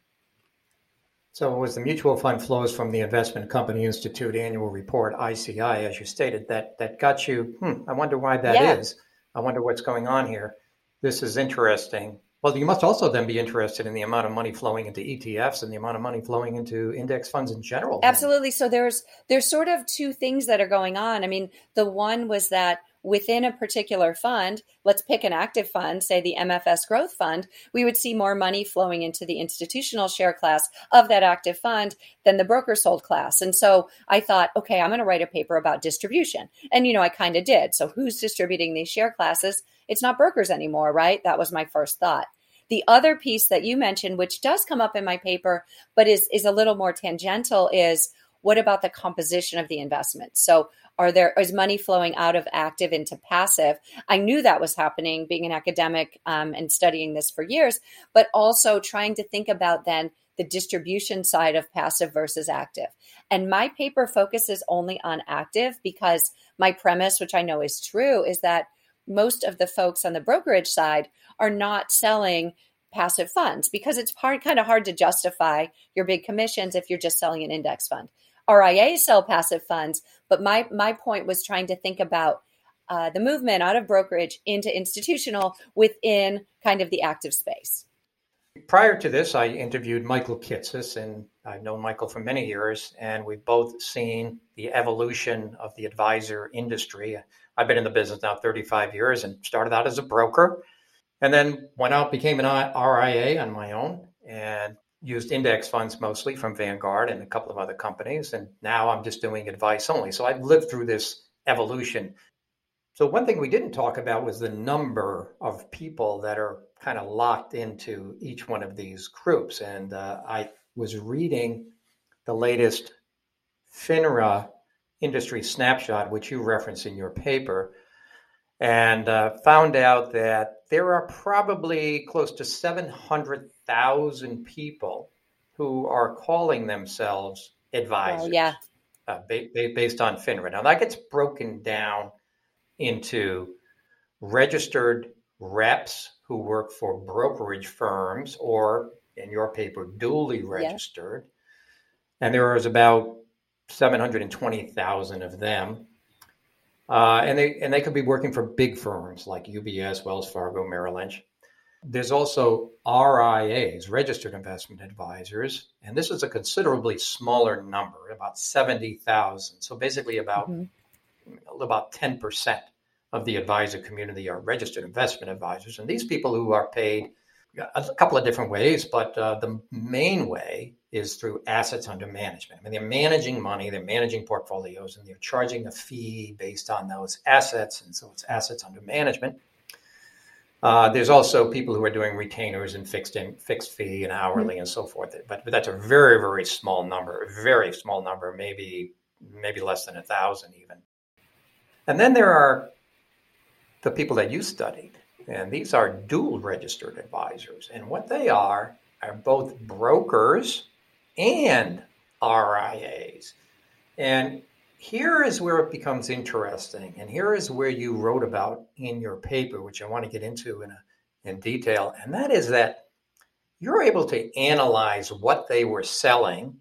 So it was the mutual fund flows from the Investment Company Institute annual report, ICI, as you stated, that that got you, hmm, I wonder why that yeah. is. I wonder what's going on here. This is interesting. Well, you must also then be interested in the amount of money flowing into ETFs and the amount of money flowing into index funds in general. Absolutely. So there's there's sort of two things that are going on. I mean, the one was that within a particular fund, let's pick an active fund, say the MFS Growth Fund, we would see more money flowing into the institutional share class of that active fund than the broker sold class. And so I thought, okay, I'm going to write a paper about distribution. And, you know, I kind of did. So who's distributing these share classes? It's not brokers anymore, right? That was my first thought. The other piece that you mentioned, which does come up in my paper, but is, is a little more tangential, is what about the composition of the investment? So are there is money flowing out of active into passive? I knew that was happening, being an academic um, and studying this for years, but also trying to think about then the distribution side of passive versus active. And my paper focuses only on active because my premise, which I know is true, is that most of the folks on the brokerage side are not selling passive funds because it's hard, kind of hard to justify your big commissions if you're just selling an index fund. RIAs sell passive funds, but my my point was trying to think about uh, the movement out of brokerage into institutional within kind of the active space. Prior to this, I interviewed Michael Kitces, and I've known Michael for many years, and we've both seen the evolution of the advisor industry. I've been in the business now 35 years and started out as a broker, and then went out, became an RIA on my own, and used index funds mostly from Vanguard and a couple of other companies. And now I'm just doing advice only. So I've lived through this evolution. So, one thing we didn't talk about was the number of people that are kind of locked into each one of these groups. And uh, I was reading the latest FINRA industry snapshot, which you reference in your paper, and uh, found out that there are probably close to 700,000 people who are calling themselves advisors. Oh, yeah. uh, ba- based on FINRA. Now that gets broken down into registered reps who work for brokerage firms or, in your paper, duly registered. Yes. And there is about 720,000 of them. Uh, and they and they could be working for big firms like UBS, Wells Fargo, Merrill Lynch. There's also RIAs, registered investment advisors, and this is a considerably smaller number, about 70,000. So basically about mm-hmm. about 10% of the advisor community are registered investment advisors. And these people who are paid a couple of different ways, but uh, the main way is through assets under management. I mean, they're managing money, they're managing portfolios, and they're charging a fee based on those assets. And so it's assets under management. Uh, there's also people who are doing retainers and fixed in fixed fee and hourly mm-hmm. and so forth. But, but that's a very very small number, a very small number, maybe maybe less than a thousand even. And then there are the people that you studied, and these are dual registered advisors. And what they are are both brokers and RIAs. And here is where it becomes interesting. And here is where you wrote about in your paper, which I want to get into in, a, in detail. And that is that you're able to analyze what they were selling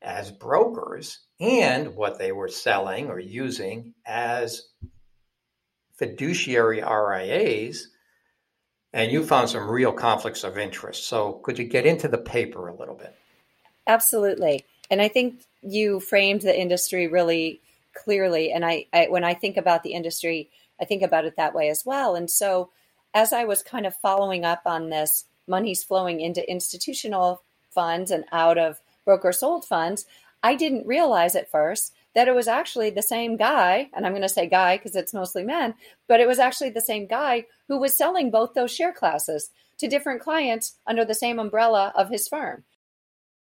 as brokers and what they were selling or using as fiduciary RIAs, and you found some real conflicts of interest. So, could you get into the paper a little bit? Absolutely. And I think you framed the industry really clearly. And I, I, when I think about the industry, I think about it that way as well. And so, as I was kind of following up on this, money's flowing into institutional funds and out of broker sold funds. I didn't realize at first that it was actually the same guy, and I'm going to say guy because it's mostly men, but it was actually the same guy who was selling both those share classes to different clients under the same umbrella of his firm.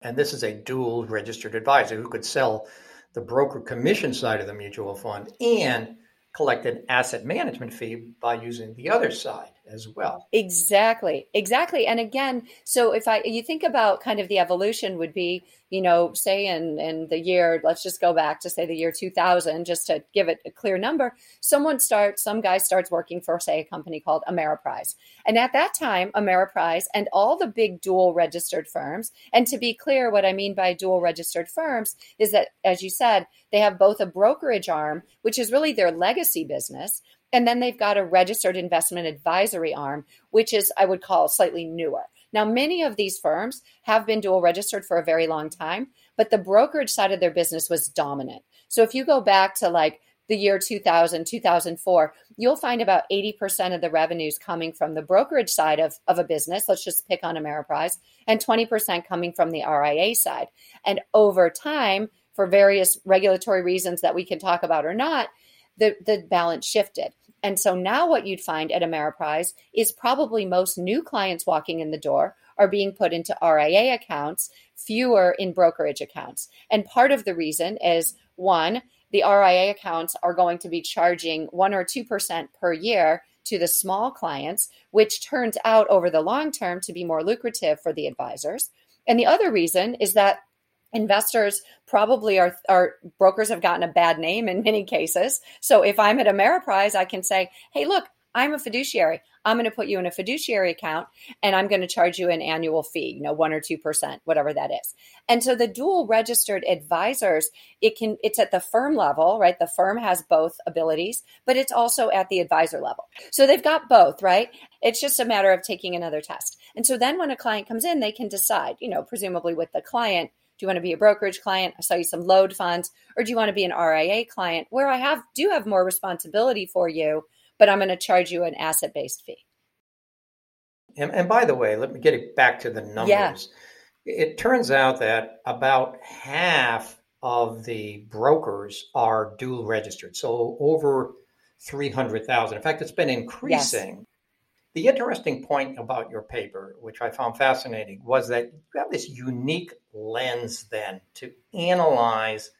And this is a dual registered advisor who could sell the broker commission side of the mutual fund and collect an asset management fee by using the other side as well. Exactly. Exactly. And again, so if I you think about kind of the evolution would be, you know, say in in the year, let's just go back to say the year 2000 just to give it a clear number, someone starts some guy starts working for say a company called Ameriprise. And at that time, Ameriprise and all the big dual registered firms, and to be clear what I mean by dual registered firms is that as you said, they have both a brokerage arm, which is really their legacy business, and then they've got a registered investment advisory arm, which is, I would call, slightly newer. Now, many of these firms have been dual registered for a very long time, but the brokerage side of their business was dominant. So if you go back to like the year 2000, 2004, you'll find about 80% of the revenues coming from the brokerage side of, of a business. Let's just pick on Ameriprise, and 20% coming from the RIA side. And over time, for various regulatory reasons that we can talk about or not, the, the balance shifted. And so now what you'd find at Ameriprise is probably most new clients walking in the door are being put into RIA accounts, fewer in brokerage accounts. And part of the reason is one, the RIA accounts are going to be charging 1 or 2% per year to the small clients, which turns out over the long term to be more lucrative for the advisors. And the other reason is that investors probably are, are brokers have gotten a bad name in many cases. So if I'm at Ameriprise, I can say, hey, look, I'm a fiduciary. I'm going to put you in a fiduciary account and I'm going to charge you an annual fee, you know, one or 2%, whatever that is. And so the dual registered advisors, it can, it's at the firm level, right? The firm has both abilities, but it's also at the advisor level. So they've got both, right? It's just a matter of taking another test. And so then when a client comes in, they can decide, you know, presumably with the client, you want to be a brokerage client? I saw you some load funds, or do you want to be an RIA client where I have do have more responsibility for you, but I'm going to charge you an asset based fee. And, and, by the way, let me get it back to the numbers. Yeah. It turns out that about half of the brokers are dual registered, so over 300,000. In fact, it's been increasing. Yes. The interesting point about your paper, which I found fascinating, was that you have this unique lens then to analyze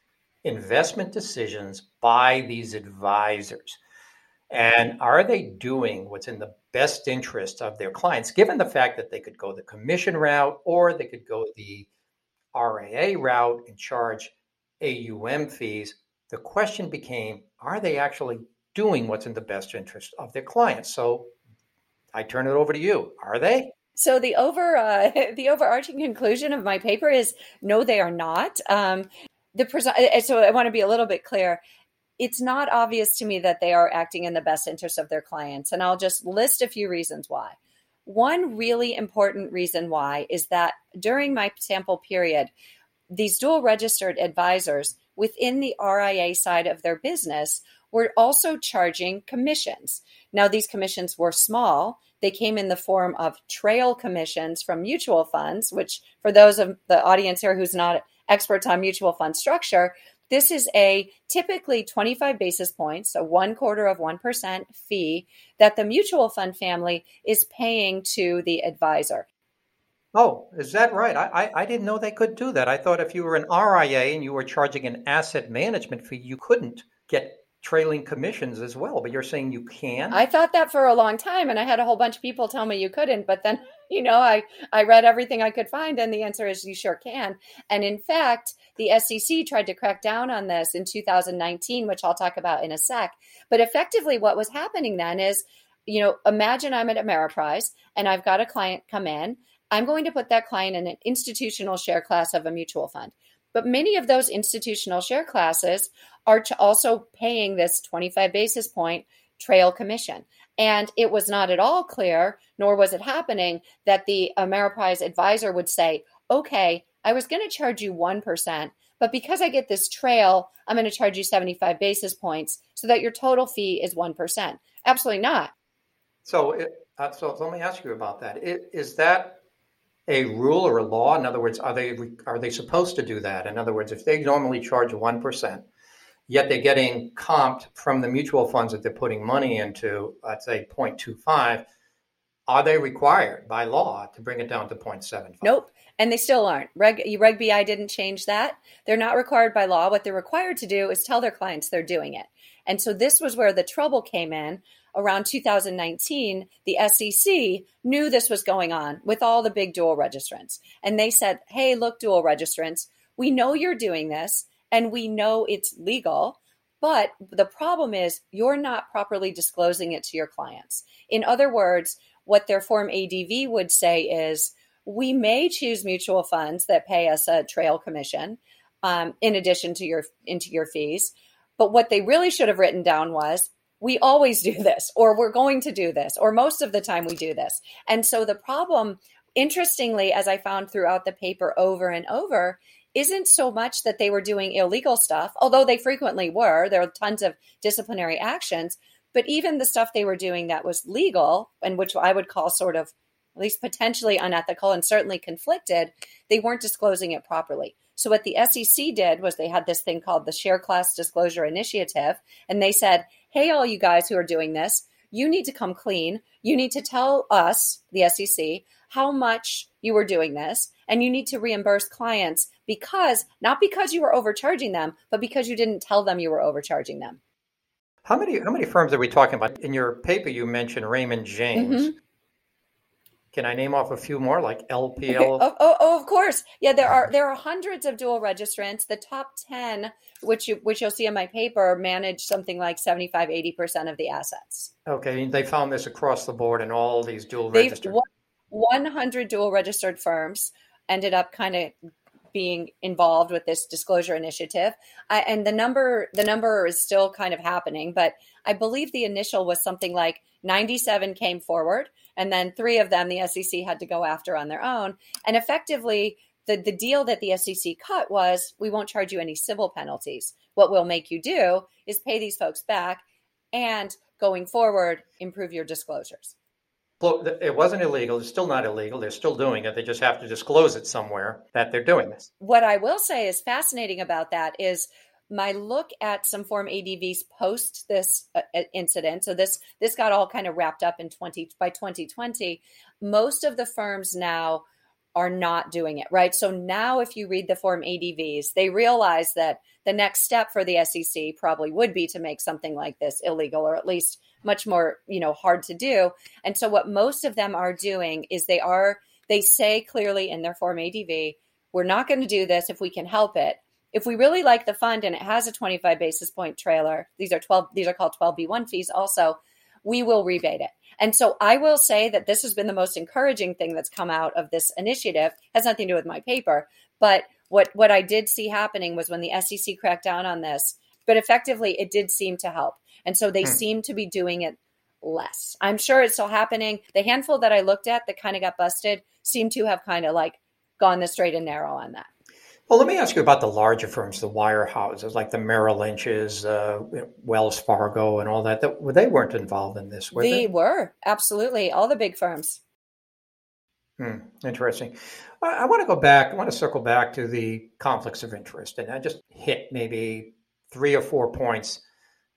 investment decisions by these advisors. And are they doing what's in the best interest of their clients, given the fact that they could go the commission route or they could go the RIA route and charge AUM fees. The question became are they actually doing what's in the best interest of their clients? So I turn it over to you. Are they? So the over uh, the overarching conclusion of my paper is no, they are not. Um, the pres- so I want to be a little bit clear. It's not obvious to me that they are acting in the best interest of their clients, and I'll just list a few reasons why. One really important reason why is that during my sample period, these dual registered advisors within the RIA side of their business were also charging commissions. Now, these commissions were small. They came in the form of trail commissions from mutual funds, which, for those of the audience here who's not experts on mutual fund structure, this is a typically 25 basis points, so one quarter of 1% fee that the mutual fund family is paying to the advisor. Oh, is that right? I, I, I, didn't know they could do that. I thought if you were an RIA and you were charging an asset management fee, you couldn't get trailing commissions as well, but you're saying you can? I thought that for a long time and I had a whole bunch of people tell me you couldn't, but then, you know, I I read everything I could find and the answer is you sure can. And in fact, the SEC tried to crack down on this in 2019, which I'll talk about in a sec. But effectively what was happening then is, you know, imagine I'm at Ameriprise and I've got a client come in. I'm going to put that client in an institutional share class of a mutual fund. But many of those institutional share classes are also paying this 25 basis point trail commission. And it was not at all clear, nor was it happening, that the Ameriprise advisor would say, okay, I was going to charge you 1%, but because I get this trail, I'm going to charge you 75 basis points so that your total fee is 1%. Absolutely not. So, it, uh, so let me ask you about that. It, is that a rule or a law? In other words, are they are they supposed to do that? In other words, if they normally charge one percent, yet they're getting comped from the mutual funds that they're putting money into, let's say 0.25, are they required by law to bring it down to 0.75? Nope. And they still aren't. Reg, Reg BI didn't change that. They're not required by law. What they're required to do is tell their clients they're doing it. And so this was where the trouble came in around 2019, the SEC knew this was going on with all the big dual registrants. And they said, hey, look, dual registrants, we know you're doing this and we know it's legal. But the problem is you're not properly disclosing it to your clients. In other words, what their Form ADV would say is we may choose mutual funds that pay us a trail commission um, in addition to your into your fees. But what they really should have written down was we always do this, or we're going to do this, or most of the time we do this. And so the problem, interestingly, as I found throughout the paper over and over, isn't so much that they were doing illegal stuff, although they frequently were. There are tons of disciplinary actions. But even the stuff they were doing that was legal, and which I would call sort of at least potentially unethical and certainly conflicted, they weren't disclosing it properly. So what the SEC did was they had this thing called the Share Class Disclosure Initiative, and they said, hey, all you guys who are doing this, you need to come clean. You need to tell us, the SEC, how much you were doing this, and you need to reimburse clients because not because you were overcharging them, but because you didn't tell them you were overcharging them. How many how many firms are we talking about? In your paper, you mentioned Raymond James. Mm-hmm. Can I name off a few more, like LPL? oh, oh, oh, of course. Yeah, there are there are hundreds of dual registrants. The top ten, which you which you'll see in my paper, manage something like 75, 80 percent of the assets. Okay, they found this across the board in all these dual registered. One hundred dual registered firms ended up kind of being involved with this disclosure initiative I, and the number the number is still kind of happening but i believe the initial was something like 97 came forward and then three of them the SEC had to go after on their own. And effectively, the, the deal that the SEC cut was we won't charge you any civil penalties. What we'll make you do is pay these folks back and going forward, improve your disclosures. It wasn't illegal. It's still not illegal. They're still doing it. They just have to disclose it somewhere that they're doing this. What I will say is fascinating about that is my look at some form ADVs post this uh, uh, incident. So this this got all kind of wrapped up in 20 by 2020. Most of the firms now are not doing it, right? So now if you read the form ADVs, they realize that the next step for the SEC probably would be to make something like this illegal or at least much more, you know, hard to do. And so what most of them are doing is they are they say clearly in their form ADV, we're not going to do this if we can help it if we really like the fund and it has a 25 basis point trailer, these are 12, these are called 12B1 fees also, we will rebate it. And so I will say that this has been the most encouraging thing that's come out of this initiative. It has nothing to do with my paper, but what what I did see happening was when the SEC cracked down on this, but effectively it did seem to help. And so they hmm. seem to be doing it less. I'm sure it's still happening. The handful that I looked at that kind of got busted seem to have kind of like gone the straight and narrow on that. Well, let me ask you about the larger firms, the wirehouses, like the Merrill Lynch's, uh, Wells Fargo, and all that. that. They weren't involved in this, were they? They were absolutely all the big firms. Hmm, interesting. I, I want to go back. I want to circle back to the conflicts of interest, and I just hit maybe three or four points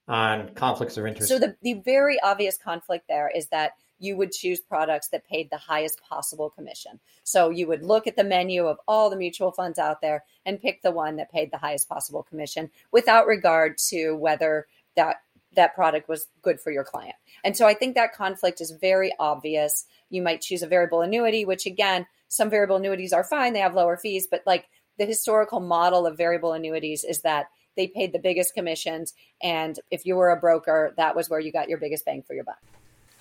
on conflicts of interest. So the the very obvious conflict there is that you would choose products that paid the highest possible commission. So you would look at the menu of all the mutual funds out there and pick the one that paid the highest possible commission without regard to whether that that product was good for your client. And so I think that conflict is very obvious. You might choose a variable annuity, which again, some variable annuities are fine, they have lower fees, but like the historical model of variable annuities is that they paid the biggest commissions and if you were a broker, that was where you got your biggest bang for your buck.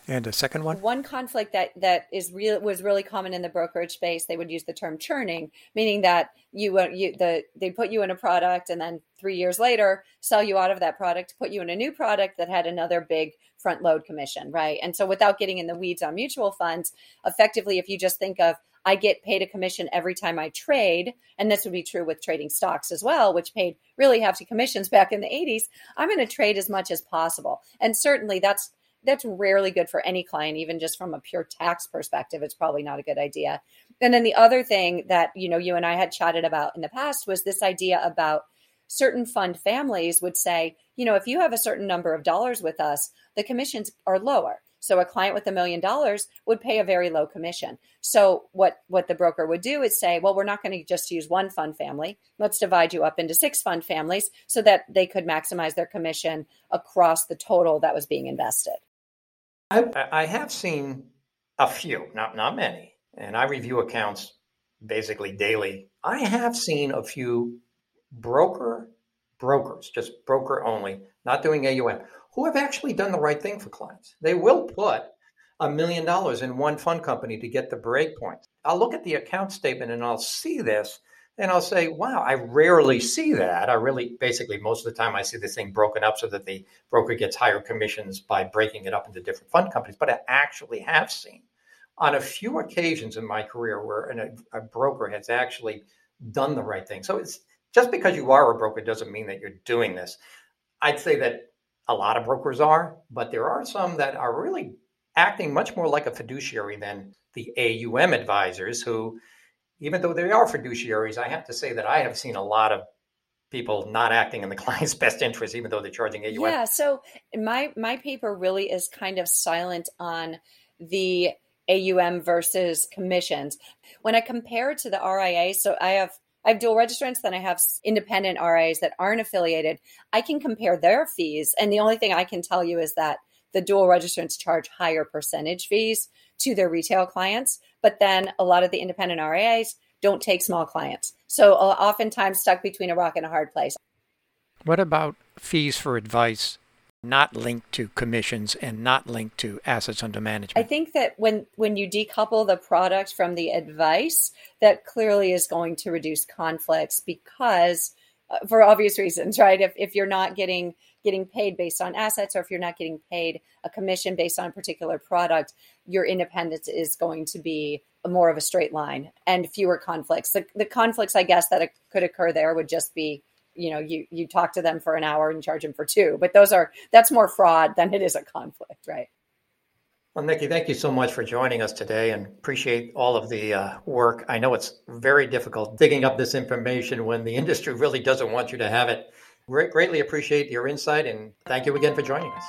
And a second one? One conflict that that is real was really common in the brokerage space. They would use the term churning, meaning that you you the they put you in a product and then three years later sell you out of that product, put you in a new product that had another big front load commission, right? And so without getting in the weeds on mutual funds, effectively, if you just think of I get paid a commission every time I trade, and this would be true with trading stocks as well, which paid really hefty commissions back in the 80s. I'm going to trade as much as possible, and certainly that's that's rarely good for any client even just from a pure tax perspective it's probably not a good idea and then the other thing that you know you and i had chatted about in the past was this idea about certain fund families would say you know if you have a certain number of dollars with us the commissions are lower so a client with a million dollars would pay a very low commission. So what what the broker would do is say, well, we're not going to just use one fund family. Let's divide you up into six fund families so that they could maximize their commission across the total that was being invested. I, I have seen a few, not not many, and I review accounts basically daily. I have seen a few broker brokers, just broker only, not doing AUM, who have actually done the right thing for clients. They will put a million dollars in one fund company to get the break points. I'll look at the account statement and I'll see this and I'll say, wow, I rarely see that. I really, basically, most of the time I see this thing broken up so that the broker gets higher commissions by breaking it up into different fund companies. But I actually have seen on a few occasions in my career where an, a, a broker has actually done the right thing. So it's just because you are a broker doesn't mean that you're doing this. I'd say that a lot of brokers are, but there are some that are really acting much more like a fiduciary than the AUM advisors who even though they are fiduciaries, I have to say that I have seen a lot of people not acting in the client's best interest, even though they're charging AUM. Yeah. So my my paper really is kind of silent on the AUM versus commissions. When I compare it to the RIA, so I have I have dual registrants, then I have independent RIAs that aren't affiliated. I can compare their fees, and the only thing I can tell you is that the dual registrants charge higher percentage fees to their retail clients. But then a lot of the independent RIAs don't take small clients. So uh, oftentimes stuck between a rock and a hard place. What about fees for advice not linked to commissions and not linked to assets under management? I think that when when you decouple the product from the advice, that clearly is going to reduce conflicts because uh, for obvious reasons, right? If if you're not getting getting paid based on assets or if you're not getting paid a commission based on a particular product, your independence is going to be more of a straight line and fewer conflicts. The, the conflicts, I guess, that could occur there would just be, you know, you you talk to them for an hour and charge them for two. But those are that's more fraud than it is a conflict, right? Well, Nikki, thank you so much for joining us today and appreciate all of the uh, work. I know it's very difficult digging up this information when the industry really doesn't want you to have it greatly appreciate your insight and thank you again for joining us.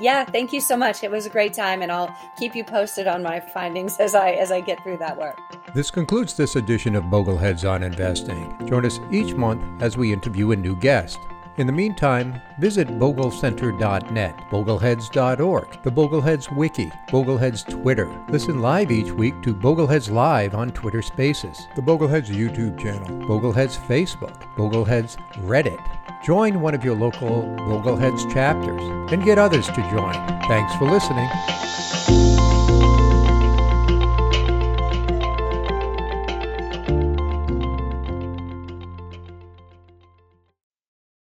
Yeah, thank you so much. It was a great time and I'll keep you posted on my findings as I as I get through that work. This concludes this edition of Bogleheads on Investing. Join us each month as we interview a new guest. In the meantime, visit boglecenter.net, bogleheads.org, the Bogleheads Wiki, Bogleheads Twitter. Listen live each week to Bogleheads Live on Twitter Spaces, the Bogleheads YouTube channel, Bogleheads Facebook, Bogleheads Reddit. Join one of your local Bogleheads chapters and get others to join. Thanks for listening.